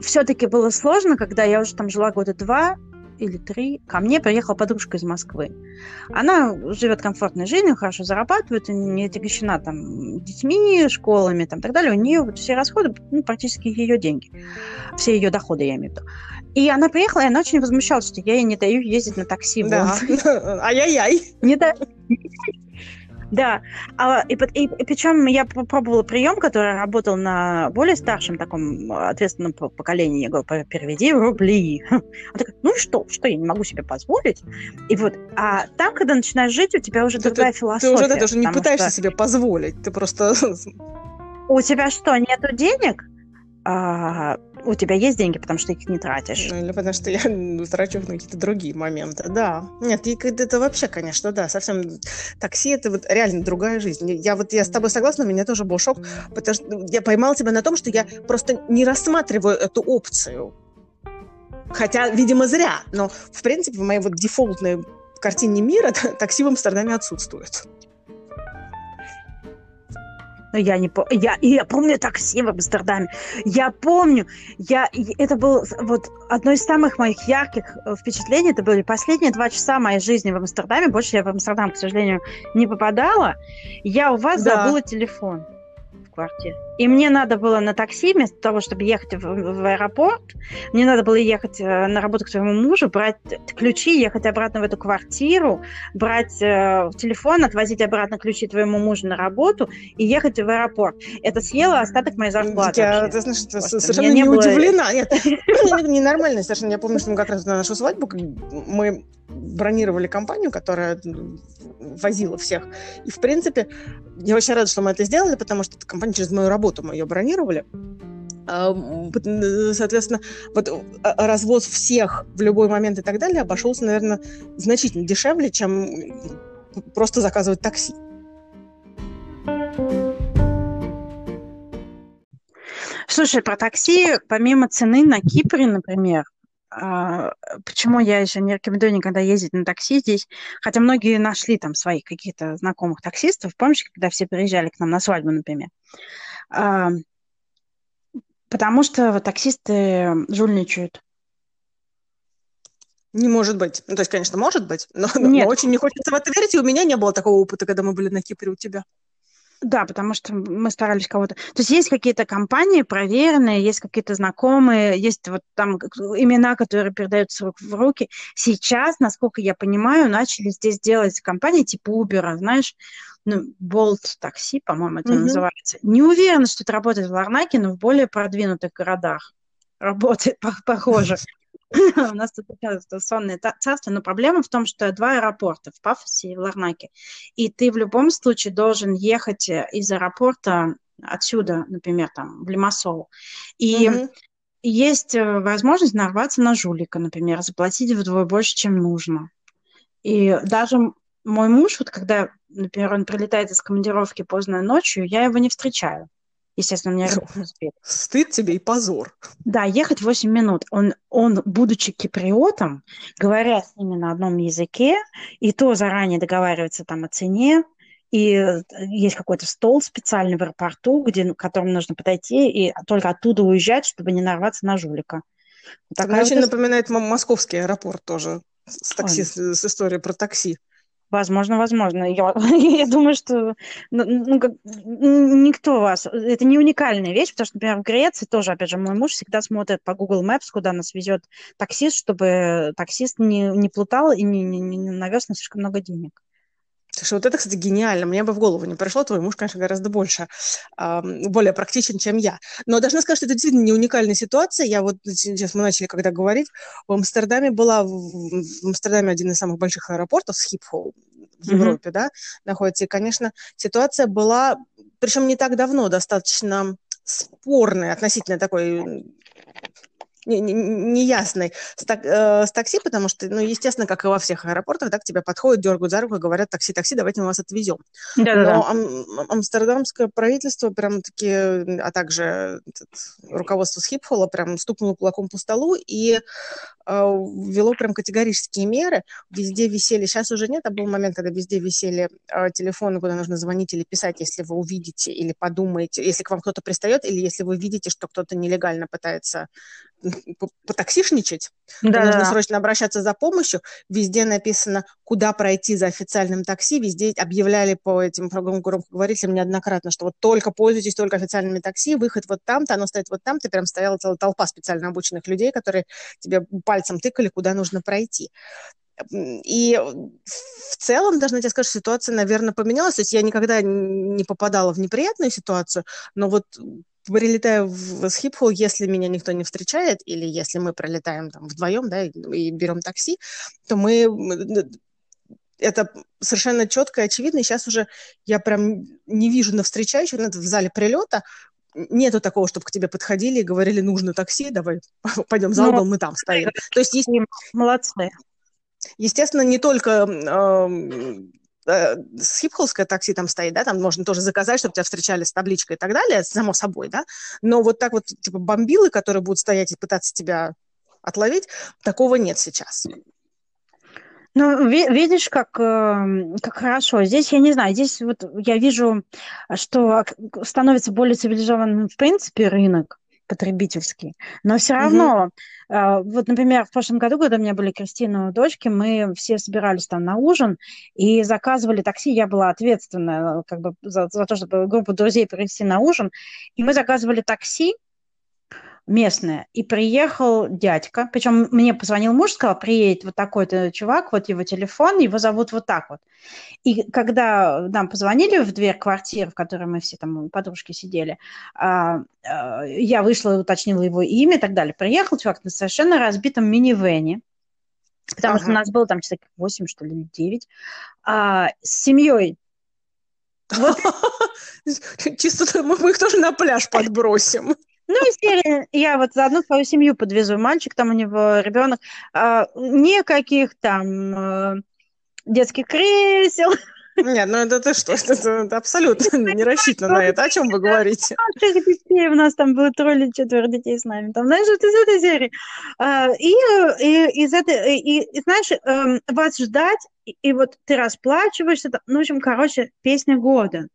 Speaker 1: все-таки было сложно, когда я уже там жила года два или три, ко мне приехала подружка из Москвы. Она живет комфортной жизнью, хорошо зарабатывает, не отягощена там детьми, школами там, и так далее. У нее вот все расходы, ну, практически ее деньги. Все ее доходы, я имею в виду. И она приехала, и она очень возмущалась, что я ей не даю ездить на такси.
Speaker 2: Да. [LAUGHS] Ай-яй-яй.
Speaker 1: Не даю. Да, а, и, и, и причем я попробовала прием, который работал на более старшем таком ответственном поколении. Я говорю, переведи рубли. [LAUGHS] Он такой, ну и что, что я не могу себе позволить? И вот, а там, когда начинаешь жить, у тебя уже ты, другая
Speaker 2: ты,
Speaker 1: философия.
Speaker 2: Ты уже даже не пытаешься что... себе позволить, ты просто... [LAUGHS]
Speaker 1: У тебя что, нету денег? А, у тебя есть деньги, потому что их не тратишь.
Speaker 2: Ну, или потому что я [LAUGHS] трачу на какие-то другие моменты, да. Нет, это вообще, конечно, да, совсем такси это вот реально другая жизнь. Я вот я с тобой согласна, у меня тоже был шок, потому что я поймал тебя на том, что я просто не рассматриваю эту опцию. Хотя, видимо, зря. Но, в принципе, в моей вот дефолтной картине мира [LAUGHS] такси в Амстердаме отсутствует.
Speaker 1: Но я не помню. Я, я помню такси в Амстердаме. Я помню. Я, это было вот одно из самых моих ярких э, впечатлений. Это были последние два часа моей жизни в Амстердаме. Больше я в Амстердам, к сожалению, не попадала. Я у вас да. забыла телефон в квартире. И мне надо было на такси, вместо того, чтобы ехать в, в аэропорт, мне надо было ехать э, на работу к своему мужу, брать ключи, ехать обратно в эту квартиру, брать э, телефон, отвозить обратно ключи твоему мужу на работу и ехать в аэропорт. Это съело остаток моей зарплаты.
Speaker 2: Я, ты знаешь, совершенно не, не было... удивлена. Нет, ненормально совершенно. Я помню, что мы как раз на нашу свадьбу мы бронировали компанию, которая возила всех. И, в принципе, я очень рада, что мы это сделали, потому что эта компания через мою работу мы ее бронировали. А, соответственно, вот а, развоз всех в любой момент и так далее обошелся, наверное, значительно дешевле, чем просто заказывать такси.
Speaker 1: Слушай, про такси, помимо цены на Кипре, например, а, почему я еще не рекомендую никогда ездить на такси здесь, хотя многие нашли там своих каких-то знакомых таксистов, помнишь, когда все приезжали к нам на свадьбу, например, потому что таксисты жульничают.
Speaker 2: Не может быть. Ну, то есть, конечно, может быть, но, Нет. но очень не хочется в это верить, и у меня не было такого опыта, когда мы были на Кипре у тебя.
Speaker 1: Да, потому что мы старались кого-то... То есть есть какие-то компании проверенные, есть какие-то знакомые, есть вот там имена, которые передаются рук в руки. Сейчас, насколько я понимаю, начали здесь делать компании типа Uber, знаешь, ну, Bolt такси, по-моему, это mm-hmm. называется. Не уверена, что это работает в Ларнаке, но в более продвинутых городах работает, похоже. [LAUGHS] У нас тут сонное царство, но проблема в том, что два аэропорта в Пафосе и в Ларнаке. И ты в любом случае должен ехать э, из аэропорта отсюда, например, там, в Лимассол. И mm-hmm. есть э, возможность нарваться на жулика, например, заплатить вдвое больше, чем нужно. И даже мой муж, вот когда, например, он прилетает из командировки поздно ночью, я его не встречаю. Естественно, у меня
Speaker 2: успеет. Стыд тебе и позор.
Speaker 1: Да, ехать 8 минут. Он, он, будучи киприотом, говоря с ними на одном языке, и то заранее договаривается там о цене, и э, есть какой-то стол специальный в аэропорту, где, к которому нужно подойти и только оттуда уезжать, чтобы не нарваться на жулика.
Speaker 2: Такая очень вот напоминает московский аэропорт тоже с такси, с, с историей про такси.
Speaker 1: Возможно, возможно. Я, [LAUGHS] я думаю, что ну, ну, как, никто вас... Это не уникальная вещь, потому что, например, в Греции тоже, опять же, мой муж всегда смотрит по Google Maps, куда нас везет таксист, чтобы таксист не, не плутал и не, не, не навез на слишком много денег.
Speaker 2: Слушай, вот это, кстати, гениально. Мне бы в голову не пришло. Твой муж, конечно, гораздо больше, более практичен, чем я. Но должна сказать, что это действительно не уникальная ситуация. Я вот сейчас мы начали когда говорить, в Амстердаме была, в, в Амстердаме один из самых больших аэропортов, Схипхол, в Европе, mm-hmm. да, находится. И, конечно, ситуация была, причем не так давно, достаточно спорная относительно такой неясный с, так, э, с такси, потому что, ну, естественно, как и во всех аэропортах, да, к тебе подходят, дергают за руку и говорят, такси, такси, давайте мы вас отвезем. Да-да-да. Но ам- амстердамское правительство прям-таки, а также этот, руководство Схипхола прям стукнуло кулаком по столу и э, ввело прям категорические меры. Везде висели, сейчас уже нет, а был момент, когда везде висели э, телефоны, куда нужно звонить или писать, если вы увидите или подумаете, если к вам кто-то пристает, или если вы видите, что кто-то нелегально пытается потаксишничать, да, нужно срочно обращаться за помощью. Везде написано, куда пройти за официальным такси. Везде объявляли по этим громкоговорителям неоднократно, что вот только пользуйтесь только официальными такси, выход вот там-то, оно стоит вот там-то. Прям стояла целая толпа специально обученных людей, которые тебе пальцем тыкали, куда нужно пройти. И в целом, должна тебе сказать, что ситуация, наверное, поменялась. То есть я никогда не попадала в неприятную ситуацию, но вот прилетаю в Схипхол, если меня никто не встречает, или если мы пролетаем там вдвоем, да, и, и берем такси, то мы это совершенно четко и очевидно. И сейчас уже я прям не вижу на встречающих, ну, в зале прилета нету такого, чтобы к тебе подходили и говорили, нужно такси, давай [LAUGHS] пойдем за угол, ну, мы там стоим. То есть есть...
Speaker 1: Молодцы.
Speaker 2: Естественно, не только э, схипхолское такси там стоит, да, там можно тоже заказать, чтобы тебя встречали с табличкой и так далее, само собой, да, но вот так вот, типа, бомбилы, которые будут стоять и пытаться тебя отловить, такого нет сейчас.
Speaker 1: Ну, видишь, как, эм, как хорошо. Здесь, я не знаю, здесь вот я вижу, что становится более цивилизованным в принципе рынок потребительский. Но все равно, угу. вот, например, в прошлом году, когда у меня были Кристина дочки, мы все собирались там на ужин и заказывали такси. Я была ответственна как бы за, за то, чтобы группу друзей привезти на ужин. И мы заказывали такси, местная. И приехал дядька, причем мне позвонил муж, сказал, приедет вот такой-то чувак, вот его телефон, его зовут вот так вот. И когда нам позвонили в дверь квартиры, в которой мы все там, подружки сидели, а, а, я вышла, уточнила его имя и так далее. Приехал чувак на совершенно разбитом минивене, потому ага. что у нас было там человек 8, что ли, 9, а, с семьей
Speaker 2: вот. [LAUGHS] Чисто мы их тоже на пляж подбросим.
Speaker 1: Ну, из серии я вот заодно свою семью подвезу. Мальчик, там у него ребенок. А, никаких там а, детских кресел.
Speaker 2: Нет, ну это ты что? Это, это абсолютно не рассчитано на это. О чем вы говорите?
Speaker 1: детей. У нас там было трое или четверо детей с нами. Там, знаешь, вот из этой серии. А, и, и из этой, и, и знаешь, эм, вас ждать, и, и вот ты расплачиваешься. Ну, в общем, короче, песня года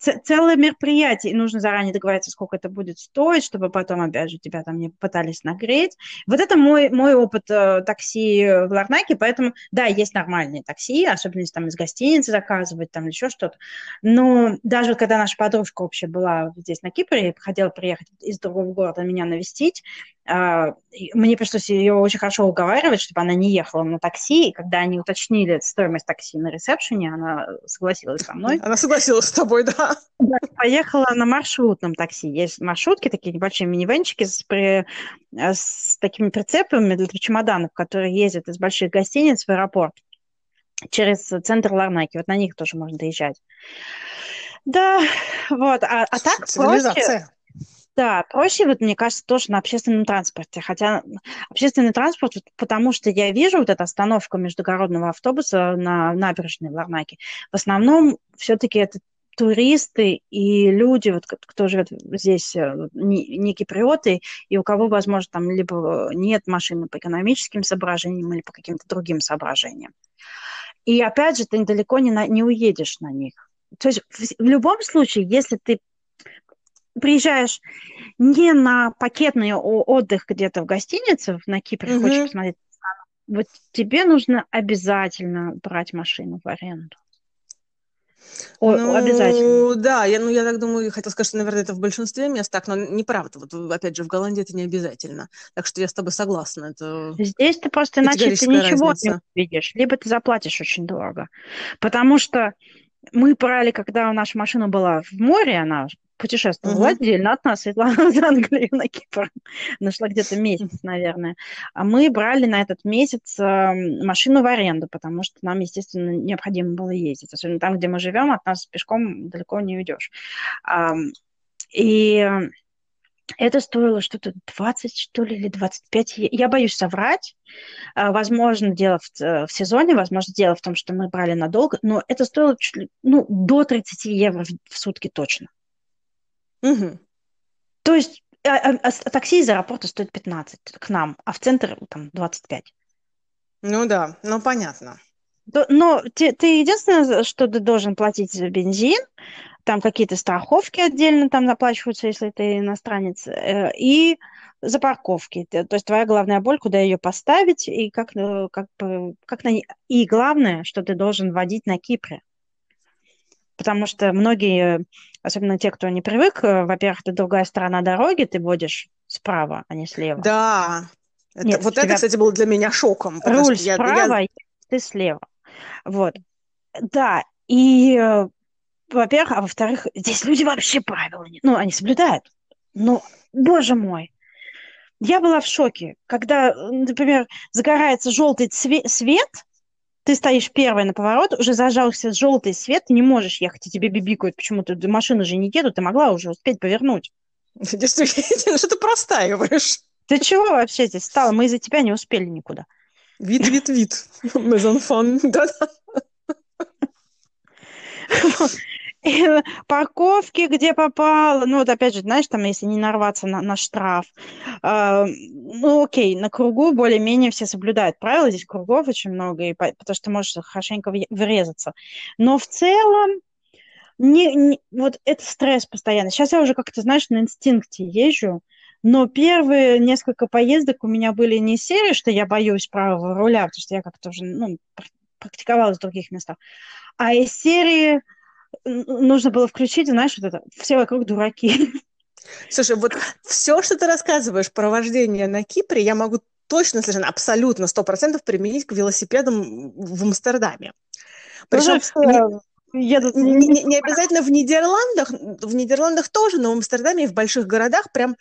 Speaker 1: целое мероприятие, и нужно заранее договориться, сколько это будет стоить, чтобы потом, опять же, тебя там не пытались нагреть. Вот это мой, мой опыт э, такси в Ларнаке, поэтому, да, есть нормальные такси, особенно если там из гостиницы заказывать, там еще что-то. Но даже когда наша подружка вообще была здесь на Кипре, хотела приехать из другого города меня навестить, э, мне пришлось ее очень хорошо уговаривать, чтобы она не ехала на такси, и когда они уточнили стоимость такси на ресепшене, она согласилась со мной.
Speaker 2: Она согласилась с тобой, да?
Speaker 1: Я поехала на маршрутном такси. Есть маршрутки, такие небольшие минивенчики с, при, э, с такими прицепами для чемоданов, которые ездят из больших гостиниц в аэропорт через центр Ларнаки. Вот на них тоже можно доезжать. Да, вот. А, а так проще... Да, проще, вот, мне кажется, тоже на общественном транспорте. Хотя общественный транспорт, потому что я вижу вот эту остановку междугородного автобуса на набережной в Ларнаке, в основном все-таки это туристы и люди, вот, кто живет здесь, э, не киприоты, и у кого, возможно, там либо нет машины по экономическим соображениям или по каким-то другим соображениям. И опять же, ты далеко не, на, не уедешь на них. То есть в, в любом случае, если ты приезжаешь не на пакетный отдых где-то в гостинице на Кипре, угу. хочешь посмотреть, вот тебе нужно обязательно брать машину в аренду.
Speaker 2: О, ну, обязательно. Да, я, ну, я так думаю, хотел сказать, что, наверное, это в большинстве мест так, но неправда. Вот, опять же, в Голландии это не обязательно. Так что я с тобой согласна. Это
Speaker 1: Здесь ты просто иначе ты ничего разница. не увидишь. Либо ты заплатишь очень дорого. Потому что мы брали, когда наша машина была в море, она путешествовала угу. отдельно от нас, Светлана [LAUGHS] из Англии на Кипр. Нашла где-то месяц, наверное. А мы брали на этот месяц эм, машину в аренду, потому что нам, естественно, необходимо было ездить. Особенно там, где мы живем, от нас пешком далеко не уйдешь. И это стоило что-то 20, что ли, или 25. Я боюсь соврать. А, возможно, дело в, э, в сезоне, возможно, дело в том, что мы брали надолго, но это стоило чуть ли, ну, до 30 евро в, в сутки точно. Угу. То есть а, а, а, такси из аэропорта стоит 15 к нам, а в центр там 25.
Speaker 2: Ну да, ну понятно.
Speaker 1: Но ты, ты единственное, что ты должен платить за бензин, там какие-то страховки отдельно там заплачиваются, если ты иностранец, э, и за парковки. То есть твоя главная боль, куда ее поставить, и как, э, как, как на... И главное, что ты должен водить на Кипре. Потому что многие, особенно те, кто не привык, э, во-первых, это другая сторона дороги, ты водишь справа, а не слева.
Speaker 2: Да. Это, Нет, вот это, кстати, было для меня шоком.
Speaker 1: Руль справа, я... ты слева. Вот. Да, и во-первых, а во-вторых, здесь люди вообще правила не... Ну, они соблюдают. Но, боже мой, я была в шоке, когда, например, загорается желтый цве- свет, ты стоишь первой на поворот, уже зажался желтый свет, ты не можешь ехать, и тебе бибикают почему-то, машины же не едут, ты могла уже успеть повернуть.
Speaker 2: Действительно, [LAUGHS] что ты простаиваешь.
Speaker 1: Ты чего вообще здесь стала? Мы из-за тебя не успели никуда.
Speaker 2: Вид, вид, вид. Мезонфон. Да-да. [LAUGHS] [LAUGHS]
Speaker 1: парковки, где попало. Ну, вот опять же, знаешь, там, если не нарваться на, на штраф. Э, ну, окей, на кругу более-менее все соблюдают правила. Здесь кругов очень много, и, потому что можешь хорошенько врезаться. Но в целом, не, не, вот это стресс постоянно. Сейчас я уже как-то, знаешь, на инстинкте езжу. Но первые несколько поездок у меня были не серии, что я боюсь правого руля, потому что я как-то уже ну, практиковалась в других местах, а из серии нужно было включить, знаешь, вот это, все вокруг дураки. [LAUGHS]
Speaker 2: Слушай, вот все, что ты рассказываешь про вождение на Кипре, я могу точно, совершенно абсолютно, сто процентов применить к велосипедам в Амстердаме. Причем не, едут... не, не, не обязательно в Нидерландах, в Нидерландах тоже, но в Амстердаме и в больших городах прям,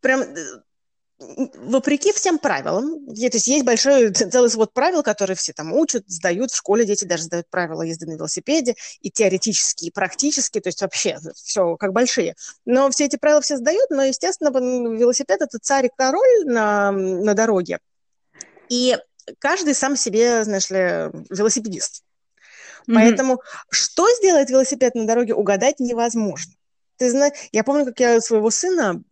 Speaker 2: прям э, вопреки всем правилам, то есть есть большой [LAUGHS] целый свод правил, которые все там учат, сдают в школе, дети даже сдают правила езды на велосипеде, и теоретические, и практические, то есть вообще все как большие. Но все эти правила все сдают, но, естественно, велосипед – это царь и король на, на дороге. И каждый сам себе, знаешь ли, велосипедист. Mm-hmm. Поэтому что сделает велосипед на дороге, угадать невозможно. Ты знаешь, я помню, как я своего сына,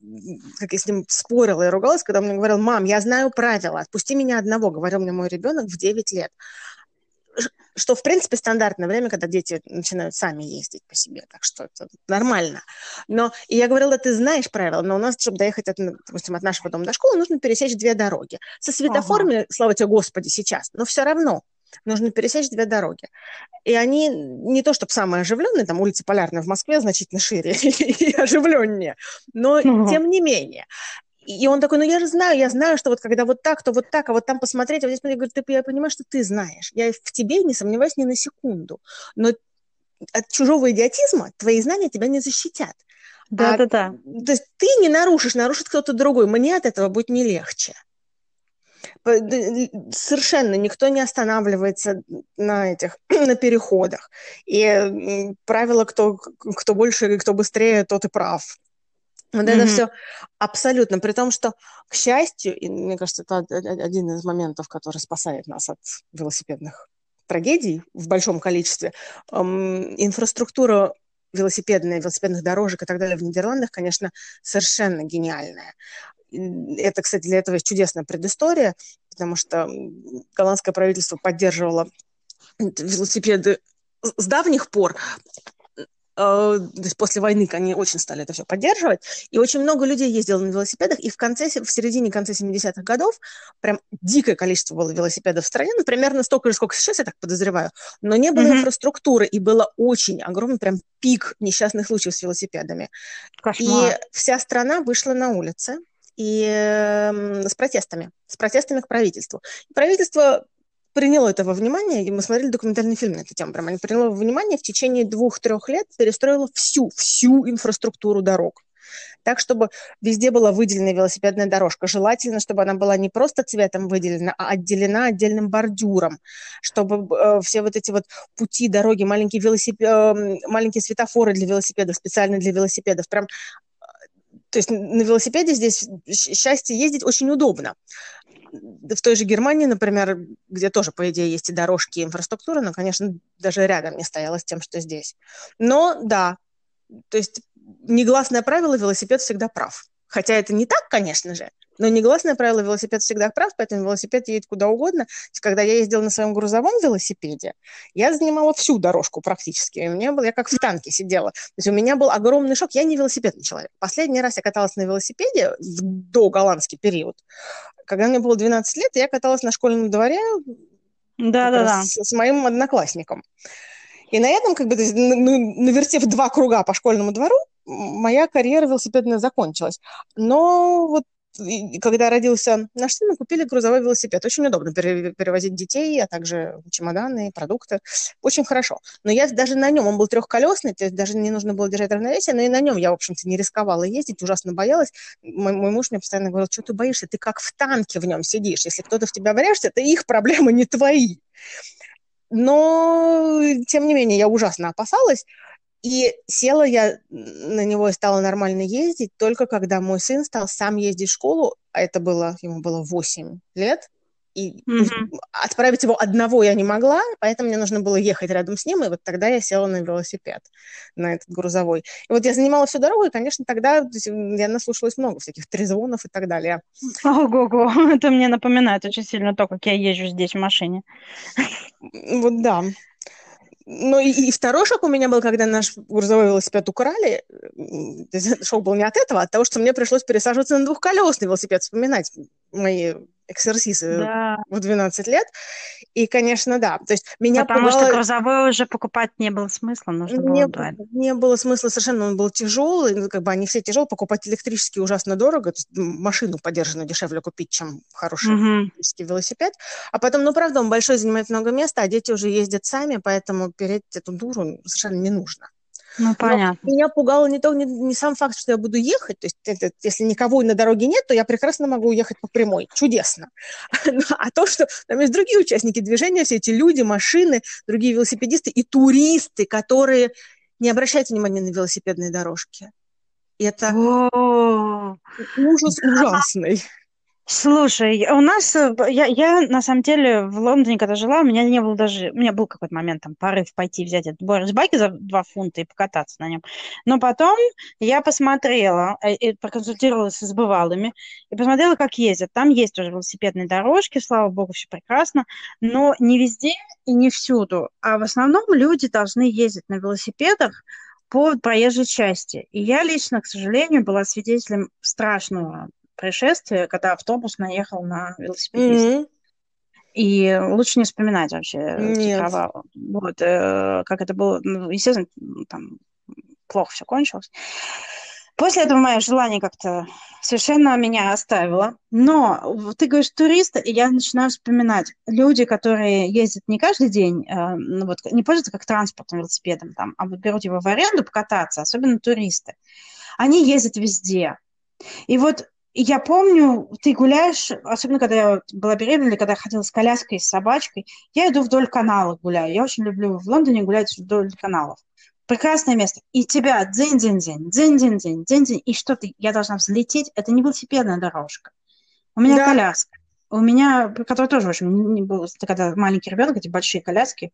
Speaker 2: как я с ним спорила и ругалась, когда он мне говорил, мам, я знаю правила, отпусти меня одного, говорил мне мой ребенок в 9 лет. Что, в принципе, стандартное время, когда дети начинают сами ездить по себе, так что это нормально. Но и я говорила, ты знаешь правила, но у нас, чтобы доехать, от, допустим, от нашего дома до школы, нужно пересечь две дороги. Со светофорами, ага. слава тебе, Господи, сейчас, но все равно нужно пересечь две дороги. И они не то чтобы самые оживленные, там улица Полярная в Москве значительно шире [LAUGHS] и оживленнее, но угу. тем не менее. И он такой, ну я же знаю, я знаю, что вот когда вот так, то вот так, а вот там посмотреть, а вот здесь смотреть, говорит, ты, я понимаю, что ты знаешь. Я в тебе не сомневаюсь ни на секунду. Но от чужого идиотизма твои знания тебя не защитят.
Speaker 1: Да, а, да, да.
Speaker 2: То есть ты не нарушишь, нарушит кто-то другой. Мне от этого будет не легче совершенно никто не останавливается на этих [CLEARS THROAT] на переходах. И правило, кто, кто больше и кто быстрее, тот и прав. Вот mm-hmm. это все абсолютно. При том, что, к счастью, и мне кажется, это один из моментов, который спасает нас от велосипедных трагедий в большом количестве, эм, инфраструктура велосипедная, велосипедных дорожек и так далее в Нидерландах, конечно, совершенно гениальная. Это, кстати, для этого есть чудесная предыстория, потому что голландское правительство поддерживало велосипеды с давних пор Э, то есть после войны они очень стали это все поддерживать, и очень много людей ездило на велосипедах, и в конце, в середине конце 70-х годов прям дикое количество было велосипедов в стране, ну, примерно столько же, сколько сейчас, я так подозреваю, но не было mm-hmm. инфраструктуры, и было очень огромный прям пик несчастных случаев с велосипедами. Кошмар. И вся страна вышла на улицы, и с протестами, с протестами к правительству. И правительство приняло это во внимание, и мы смотрели документальный фильм на эту тему, прям они приняло во внимание, в течение двух-трех лет перестроило всю, всю инфраструктуру дорог. Так, чтобы везде была выделена велосипедная дорожка. Желательно, чтобы она была не просто цветом выделена, а отделена отдельным бордюром, чтобы э, все вот эти вот пути, дороги, маленькие, велосипед, э, маленькие светофоры для велосипедов, специально для велосипедов, прям то есть на велосипеде здесь счастье ездить очень удобно в той же Германии, например, где тоже, по идее, есть и дорожки, и инфраструктура, но, конечно, даже рядом не стояла с тем, что здесь. Но, да, то есть негласное правило, велосипед всегда прав. Хотя это не так, конечно же, но негласное правило, велосипед всегда прав, поэтому велосипед едет куда угодно. Когда я ездила на своем грузовом велосипеде, я занимала всю дорожку практически. У меня был, я как в танке сидела. То есть у меня был огромный шок. Я не велосипедный человек. Последний раз я каталась на велосипеде в до голландский период. Когда мне было 12 лет, я каталась на школьном дворе да, да, да. С, с моим одноклассником. И на этом, как бы, навертев два круга по школьному двору, моя карьера велосипедная закончилась. Но вот когда родился наш сын, мы купили грузовой велосипед. Очень удобно перевозить детей, а также чемоданы, продукты. Очень хорошо. Но я даже на нем, он был трехколесный, то есть даже не нужно было держать равновесие, но и на нем я, в общем-то, не рисковала ездить, ужасно боялась. Мой, мой муж мне постоянно говорил, что ты боишься, ты как в танке в нем сидишь. Если кто-то в тебя врежется, это их проблемы, не твои. Но, тем не менее, я ужасно опасалась. И села я на него и стала нормально ездить только когда мой сын стал сам ездить в школу, а это было, ему было 8 лет, и mm-hmm. отправить его одного я не могла, поэтому мне нужно было ехать рядом с ним, и вот тогда я села на велосипед, на этот грузовой. И вот я занимала всю дорогу, и, конечно, тогда я наслушалась много всяких трезвонов и так далее.
Speaker 1: Ого-го, [LAUGHS] это мне напоминает очень сильно то, как я езжу здесь в машине.
Speaker 2: Вот да. Ну и, и второй шок у меня был, когда наш грузовой велосипед украли. Шок был не от этого, а от того, что мне пришлось пересаживаться на двухколесный велосипед, вспоминать мои эксерсисы да. в 12 лет. И, конечно, да. То есть меня
Speaker 1: Потому пугало... что грузовой уже покупать не было смысла, нужно
Speaker 2: не,
Speaker 1: было
Speaker 2: Не было смысла совершенно, он был тяжелый, ну, как бы они все тяжелые, покупать электрический ужасно дорого, то есть машину подержанную дешевле купить, чем хороший угу. электрический велосипед. А потом, ну, правда, он большой, занимает много места, а дети уже ездят сами, поэтому переть эту дуру совершенно не нужно.
Speaker 1: Ну, понятно.
Speaker 2: Но меня пугало не, то, не, не сам факт, что я буду ехать, то есть это, если никого на дороге нет, то я прекрасно могу уехать по прямой, чудесно. [LAUGHS] А то, что там есть другие участники движения, все эти люди, машины, другие велосипедисты и туристы, которые не обращают внимания на велосипедные дорожки. Это ужас ужасный.
Speaker 1: Слушай, у нас, э, я, я на самом деле в Лондоне, когда жила, у меня не было даже, у меня был какой-то момент, там, порыв пойти взять этот байк за 2 фунта и покататься на нем. Но потом я посмотрела, э, и проконсультировалась с бывалыми, и посмотрела, как ездят. Там есть тоже велосипедные дорожки, слава богу, все прекрасно, но не везде и не всюду. А в основном люди должны ездить на велосипедах по проезжей части. И я лично, к сожалению, была свидетелем страшного происшествие, когда автобус наехал на велосипедиста. Mm-hmm. И лучше не вспоминать вообще эти кровавые. Вот, э, как это было, ну, естественно, там плохо все кончилось. После этого мое желание как-то совершенно меня оставило. Но ты говоришь туристы, и я начинаю вспоминать люди, которые ездят не каждый день, э, ну, вот, не пользуются как транспортом, велосипедом, там, а вот берут его в аренду покататься, особенно туристы. Они ездят везде. И вот я помню, ты гуляешь, особенно когда я была беременна, или когда я ходила с коляской, с собачкой, я иду вдоль канала гуляю. Я очень люблю в Лондоне гулять вдоль каналов. Прекрасное место. И тебя дзинь-дзинь-дзинь, дзинь-дзинь-дзинь, дзинь-дзинь. И что ты, я должна взлететь? Это не велосипедная дорожка. У меня да. коляска. У меня, который тоже, в общем, не был, когда маленький ребенок, эти большие коляски.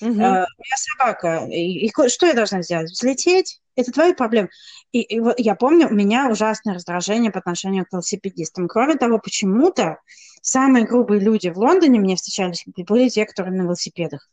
Speaker 1: Угу. Uh, у меня собака. И, и что я должна сделать? Взлететь? Это твои проблемы. И, и я помню, у меня ужасное раздражение по отношению к велосипедистам. Кроме того, почему-то самые грубые люди в Лондоне мне встречались были те, которые на велосипедах.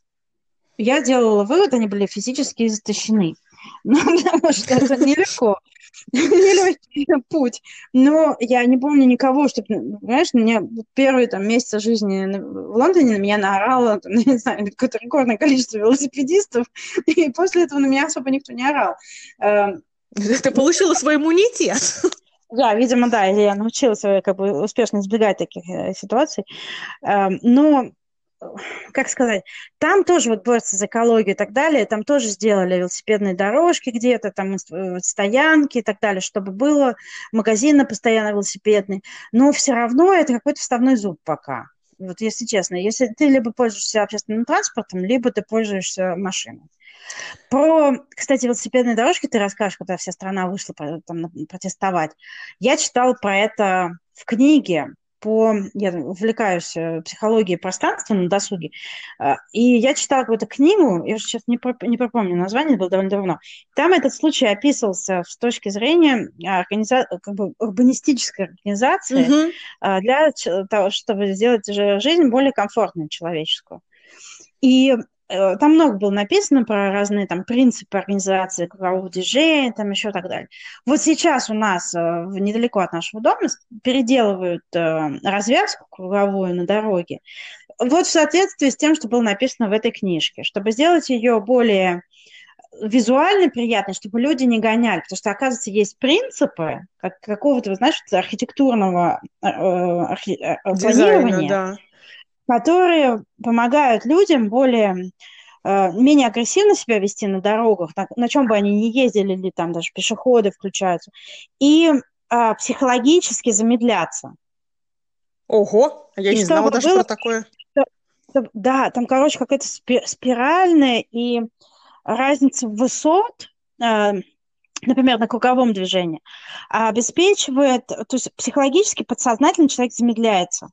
Speaker 1: я делала вывод, они были физически истощены. [LAUGHS] Ну, потому что это нелегко. [LAUGHS] Нелегкий путь. Но я не помню никого, чтобы, знаешь, меня первые там месяцы жизни в Лондоне на меня наорало, [LAUGHS] не знаю, какое-то рекордное количество велосипедистов, и после этого на меня особо никто не орал. Эм,
Speaker 2: Ты получила свой иммунитет.
Speaker 1: Да, видимо, да, я научилась э, как бы успешно избегать таких э, ситуаций. Эм, но как сказать, там тоже вот борются за экологию и так далее, там тоже сделали велосипедные дорожки где-то, там э, стоянки и так далее, чтобы было магазины постоянно велосипедные, но все равно это какой-то вставной зуб пока. Вот если честно, если ты либо пользуешься общественным транспортом, либо ты пользуешься машиной. Про, кстати, велосипедные дорожки ты расскажешь, когда вся страна вышла там, протестовать. Я читала про это в книге по... Я увлекаюсь э, психологией пространства на досуге, а, и я читала какую-то книгу, я уже сейчас не, про, не пропомню название, это было довольно давно. Там этот случай описывался с точки зрения организа... как бы урбанистической организации mm-hmm. для того, чтобы сделать жизнь более комфортной человеческую. И там много было написано про разные там принципы организации кругового движения, там еще так далее. Вот сейчас у нас э, недалеко от нашего дома переделывают э, развязку круговую на дороге. Вот в соответствии с тем, что было написано в этой книжке, чтобы сделать ее более визуально приятной, чтобы люди не гоняли, потому что, оказывается, есть принципы как, какого-то, знаешь, архитектурного э, архи, Дизайна, планирования, да которые помогают людям более э, менее агрессивно себя вести на дорогах, на, на чем бы они ни ездили, или там даже пешеходы включаются, и а, психологически замедляться.
Speaker 2: Ого, а я и не знала даже было, про такое.
Speaker 1: Что, что, да, там, короче, какая-то спиральная и разница высот, э, например, на круговом движении, обеспечивает, то есть психологически, подсознательно человек замедляется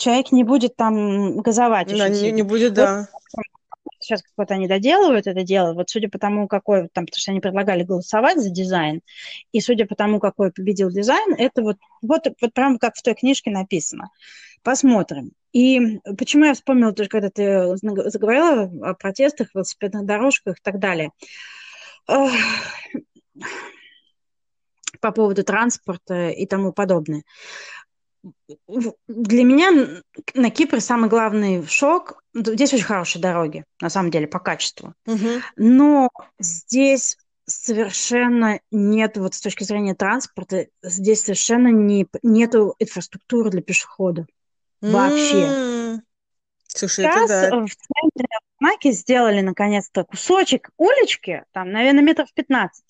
Speaker 1: человек не будет там газовать.
Speaker 2: Да, не, не будет, да.
Speaker 1: сейчас какое-то они доделывают это дело, вот судя по тому, какой, там, потому что они предлагали голосовать за дизайн, и судя по тому, какой победил дизайн, это вот, вот, вот прям как в той книжке написано. Посмотрим. И почему я вспомнила тоже, когда ты заговорила о протестах, велосипедных дорожках и так далее. По поводу транспорта и тому подобное для меня на Кипре самый главный шок. Здесь очень хорошие дороги, на самом деле, по качеству. Угу. Но здесь совершенно нет, вот с точки зрения транспорта, здесь совершенно не, нету инфраструктуры для пешеходов. Вообще.
Speaker 2: Mm. Слушай,
Speaker 1: Сейчас
Speaker 2: это да.
Speaker 1: в центре Маки сделали наконец-то кусочек улички, там, наверное, метров 15,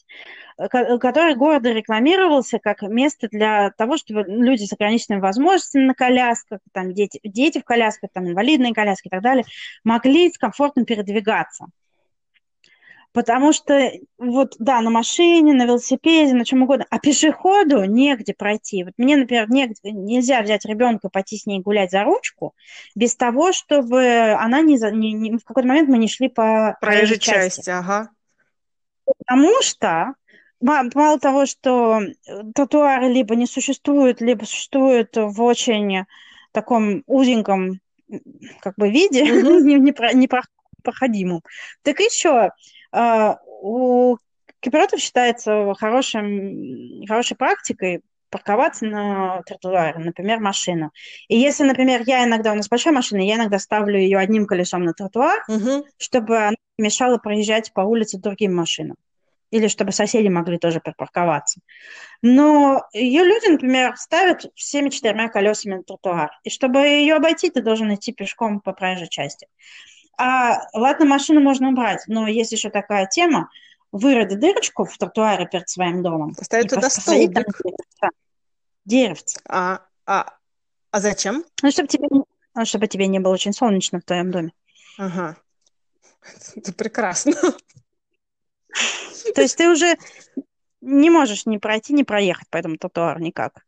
Speaker 1: который города рекламировался как место для того, чтобы люди с ограниченными возможностями на колясках, там, дети, дети в колясках, там, инвалидные коляски и так далее, могли комфортно передвигаться. Потому что вот, да, на машине, на велосипеде, на чем угодно, а пешеходу негде пройти. Вот мне, например, негде, нельзя взять ребенка, пойти с ней гулять за ручку, без того, чтобы она не, не, не в какой-то момент мы не шли по
Speaker 2: проезжей части. части. Ага.
Speaker 1: Потому что мало того, что э, тротуары либо не существуют, либо существуют в очень таком узеньком как бы виде, mm-hmm. [LAUGHS] непроходимом, так еще у кипиротов считается хорошим, хорошей практикой парковаться на тротуаре, например, машину. И если, например, я иногда, у нас большая машина, я иногда ставлю ее одним колесом на тротуар, угу. чтобы она мешала проезжать по улице другим машинам или чтобы соседи могли тоже припарковаться. Но ее люди, например, ставят всеми четырьмя колесами на тротуар. И чтобы ее обойти, ты должен идти пешком по проезжей части. А ладно, машину можно убрать, но есть еще такая тема, вырыли дырочку в тротуаре перед своим домом.
Speaker 2: Поставить туда столбик.
Speaker 1: Деревце.
Speaker 2: А, а, а зачем?
Speaker 1: Ну, чтобы тебе, ну, чтобы тебе не было очень солнечно в твоем доме.
Speaker 2: Ага. [LAUGHS] Это прекрасно.
Speaker 1: То есть ты уже не можешь ни пройти, ни проехать по этому тротуару никак.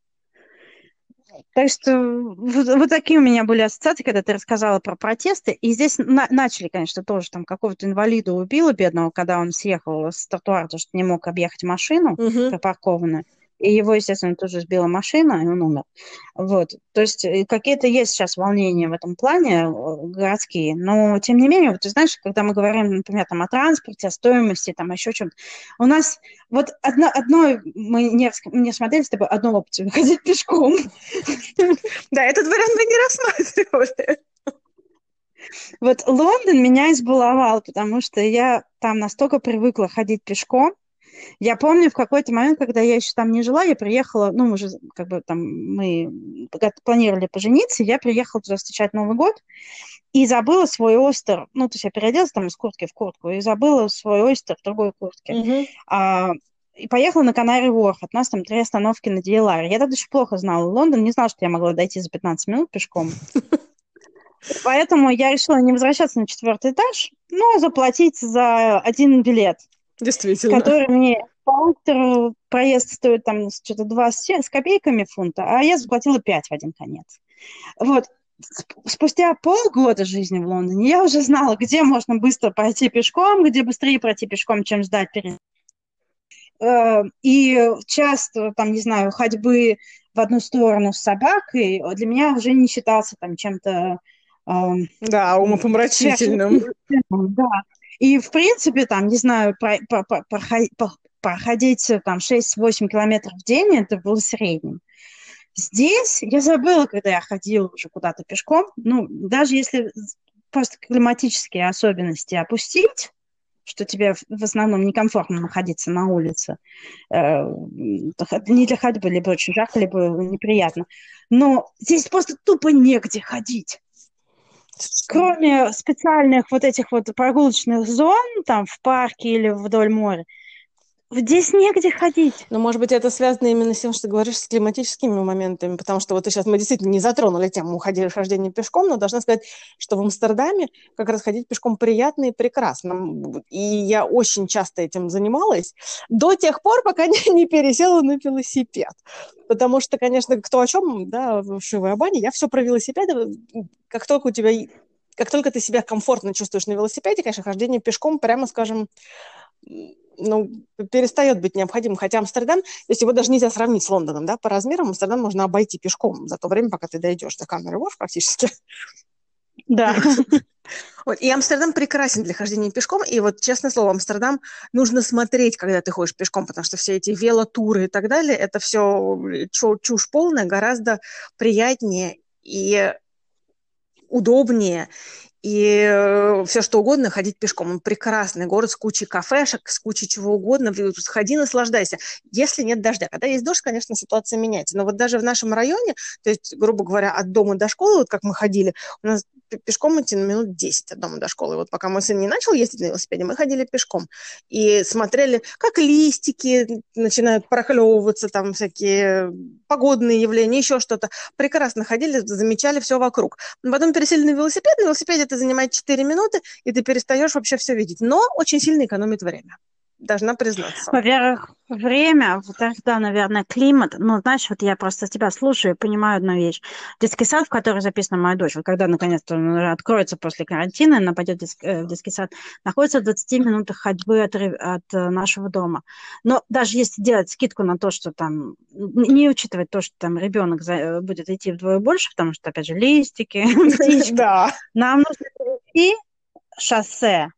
Speaker 1: Так что вот, вот такие у меня были ассоциации, когда ты рассказала про протесты. И здесь на, начали, конечно, тоже там какого-то инвалида убило бедного, когда он съехал с тротуара, потому что не мог объехать машину угу. припаркованную. И его, естественно, тоже сбила машина, и он умер. Вот. То есть э, какие-то есть сейчас волнения в этом плане э, городские, но тем не менее, вот ты знаешь, когда мы говорим, например, там, о транспорте, о стоимости, там, еще чем-то, у нас вот одно, одно мы не, не смотрели с тобой одно опцию, ходить [LAUGHS] пешком.
Speaker 2: Да, этот вариант мы не рассматривали.
Speaker 1: Вот Лондон меня избаловал, потому что я там настолько привыкла ходить пешком, я помню в какой-то момент, когда я еще там не жила, я приехала, ну, мы же как бы там, мы планировали пожениться, я приехала туда встречать Новый год и забыла свой остер, ну, то есть я переоделась там из куртки в куртку и забыла свой остер в другой куртке. Mm-hmm. А, и поехала на Канари Ворф. От нас там три остановки на DLR. Я тогда еще плохо знала Лондон, не знала, что я могла дойти за 15 минут пешком. Поэтому я решила не возвращаться на четвертый этаж, но заплатить за один билет.
Speaker 2: Действительно.
Speaker 1: Который мне по проезд стоит там что-то 20 с копейками фунта, а я заплатила 5 в один конец. Вот. Спустя полгода жизни в Лондоне я уже знала, где можно быстро пройти пешком, где быстрее пройти пешком, чем ждать перед... Э, и часто, там, не знаю, ходьбы в одну сторону с собакой для меня уже не считался там чем-то...
Speaker 2: Да, умопомрачительным.
Speaker 1: Да. И, в принципе, там, не знаю, про, про, про, проходить там 6-8 километров в день, это было средним. Здесь я забыла, когда я ходила уже куда-то пешком, ну, даже если просто климатические особенности опустить, что тебе в основном некомфортно находиться на улице. Э, не для ходьбы, либо очень жарко, либо неприятно. Но здесь просто тупо негде ходить кроме специальных вот этих вот прогулочных зон, там в парке или вдоль моря, Здесь негде ходить.
Speaker 2: Но, может быть, это связано именно с тем, что ты говоришь, с климатическими моментами, потому что вот сейчас мы действительно не затронули тему уходили хождения пешком, но должна сказать, что в Амстердаме как раз ходить пешком приятно и прекрасно. И я очень часто этим занималась до тех пор, пока [LAUGHS] не, не пересела на велосипед. Потому что, конечно, кто о чем, да, в Шивой Абане, я все про велосипеды. Как только у тебя как только ты себя комфортно чувствуешь на велосипеде, конечно, хождение пешком, прямо скажем, ну, перестает быть необходимым. Хотя Амстердам, то есть его даже нельзя сравнить с Лондоном, да, по размерам Амстердам можно обойти пешком за то время, пока ты дойдешь до камеры Ворф практически.
Speaker 1: Да. [LAUGHS]
Speaker 2: Вот. И Амстердам прекрасен для хождения пешком. И вот, честное слово, Амстердам нужно смотреть, когда ты ходишь пешком, потому что все эти велотуры и так далее, это все чушь полная, гораздо приятнее и удобнее и э, все что угодно ходить пешком. Он прекрасный город с кучей кафешек, с кучей чего угодно. Ходи, наслаждайся. Если нет дождя. Когда есть дождь, конечно, ситуация меняется. Но вот даже в нашем районе, то есть, грубо говоря, от дома до школы, вот как мы ходили, у нас пешком идти на минут 10 от дома до школы. Вот пока мой сын не начал ездить на велосипеде, мы ходили пешком и смотрели, как листики начинают проклевываться, там всякие погодные явления, еще что-то. Прекрасно ходили, замечали все вокруг. Потом пересели на велосипед. На велосипеде это занимает 4 минуты, и ты перестаешь вообще все видеть. Но очень сильно экономит время должна признаться.
Speaker 1: Во-первых, время, во-вторых, да, наверное, климат. Ну, знаешь, вот я просто тебя слушаю и понимаю одну вещь. Детский сад, в который записана моя дочь, вот когда наконец-то он откроется после карантина, она пойдет э, в детский сад, находится в 20 минутах ходьбы от, от э, нашего дома. Но даже если делать скидку на то, что там, не учитывать то, что там ребенок э, будет идти вдвое больше, потому что, опять же, листики, [LAUGHS] [LAUGHS]
Speaker 2: да.
Speaker 1: нам нужно перейти шоссе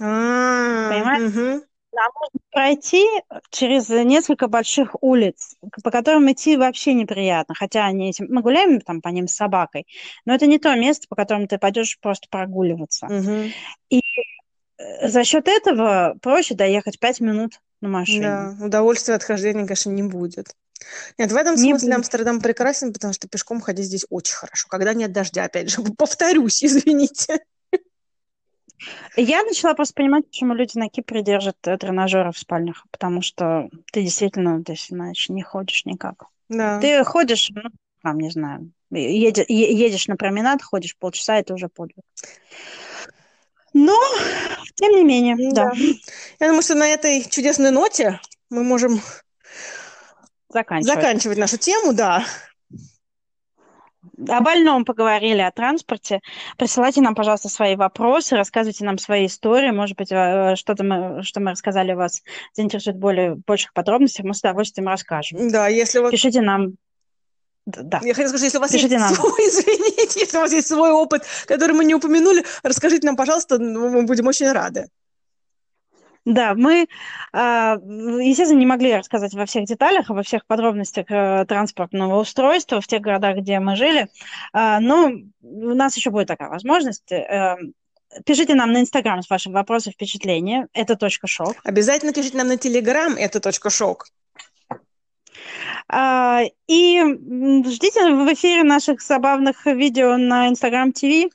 Speaker 1: а, Понимаешь? Нам нужно пройти через несколько больших улиц, по которым идти вообще неприятно. Хотя они этим... мы гуляем там по ним с собакой, но это не то место, по которому ты пойдешь просто прогуливаться. И э, за счет этого проще доехать пять минут на машине.
Speaker 2: Да, удовольствия от хождения, конечно, не будет. Нет, в этом не смысле будет. Амстердам прекрасен, потому что пешком ходить здесь очень хорошо. Когда нет дождя, опять же, [LAUGHS] повторюсь, извините.
Speaker 1: Я начала просто понимать, почему люди на Кипре держат э, тренажеры в спальнях, потому что ты действительно, ты иначе не ходишь никак.
Speaker 2: Да.
Speaker 1: Ты ходишь, ну, там, не знаю, едешь, едешь на променад, ходишь полчаса, это уже подвиг. Но, тем не менее, да. да.
Speaker 2: Я думаю, что на этой чудесной ноте мы можем
Speaker 1: заканчивать,
Speaker 2: заканчивать нашу тему, да.
Speaker 1: О больном поговорили, о транспорте. Присылайте нам, пожалуйста, свои вопросы, рассказывайте нам свои истории. Может быть, э, что-то мы, что мы рассказали вас заинтересует более больших подробностей, мы с удовольствием расскажем.
Speaker 2: Да, если вот...
Speaker 1: Пишите нам да.
Speaker 2: Я хотела сказать, если у вас
Speaker 1: Пишите
Speaker 2: есть
Speaker 1: нам.
Speaker 2: свой, [LAUGHS] извините, если у вас есть свой опыт, который мы не упомянули, расскажите нам, пожалуйста, ну, мы будем очень рады.
Speaker 1: Да, мы, а, естественно, не могли рассказать во всех деталях, во всех подробностях э, транспортного устройства в тех городах, где мы жили, А, но у нас еще будет такая возможность. Э, Пишите нам на Инстаграм с вашим вопросом, впечатления. Это точка шок.
Speaker 2: Обязательно пишите нам на Телеграм, это точка шок.
Speaker 1: А, И ждите в эфире наших забавных видео на Инстаграм ТВ.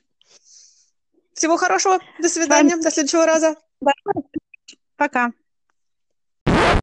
Speaker 2: Всего хорошего, до свидания, до следующего раза.
Speaker 1: Пока.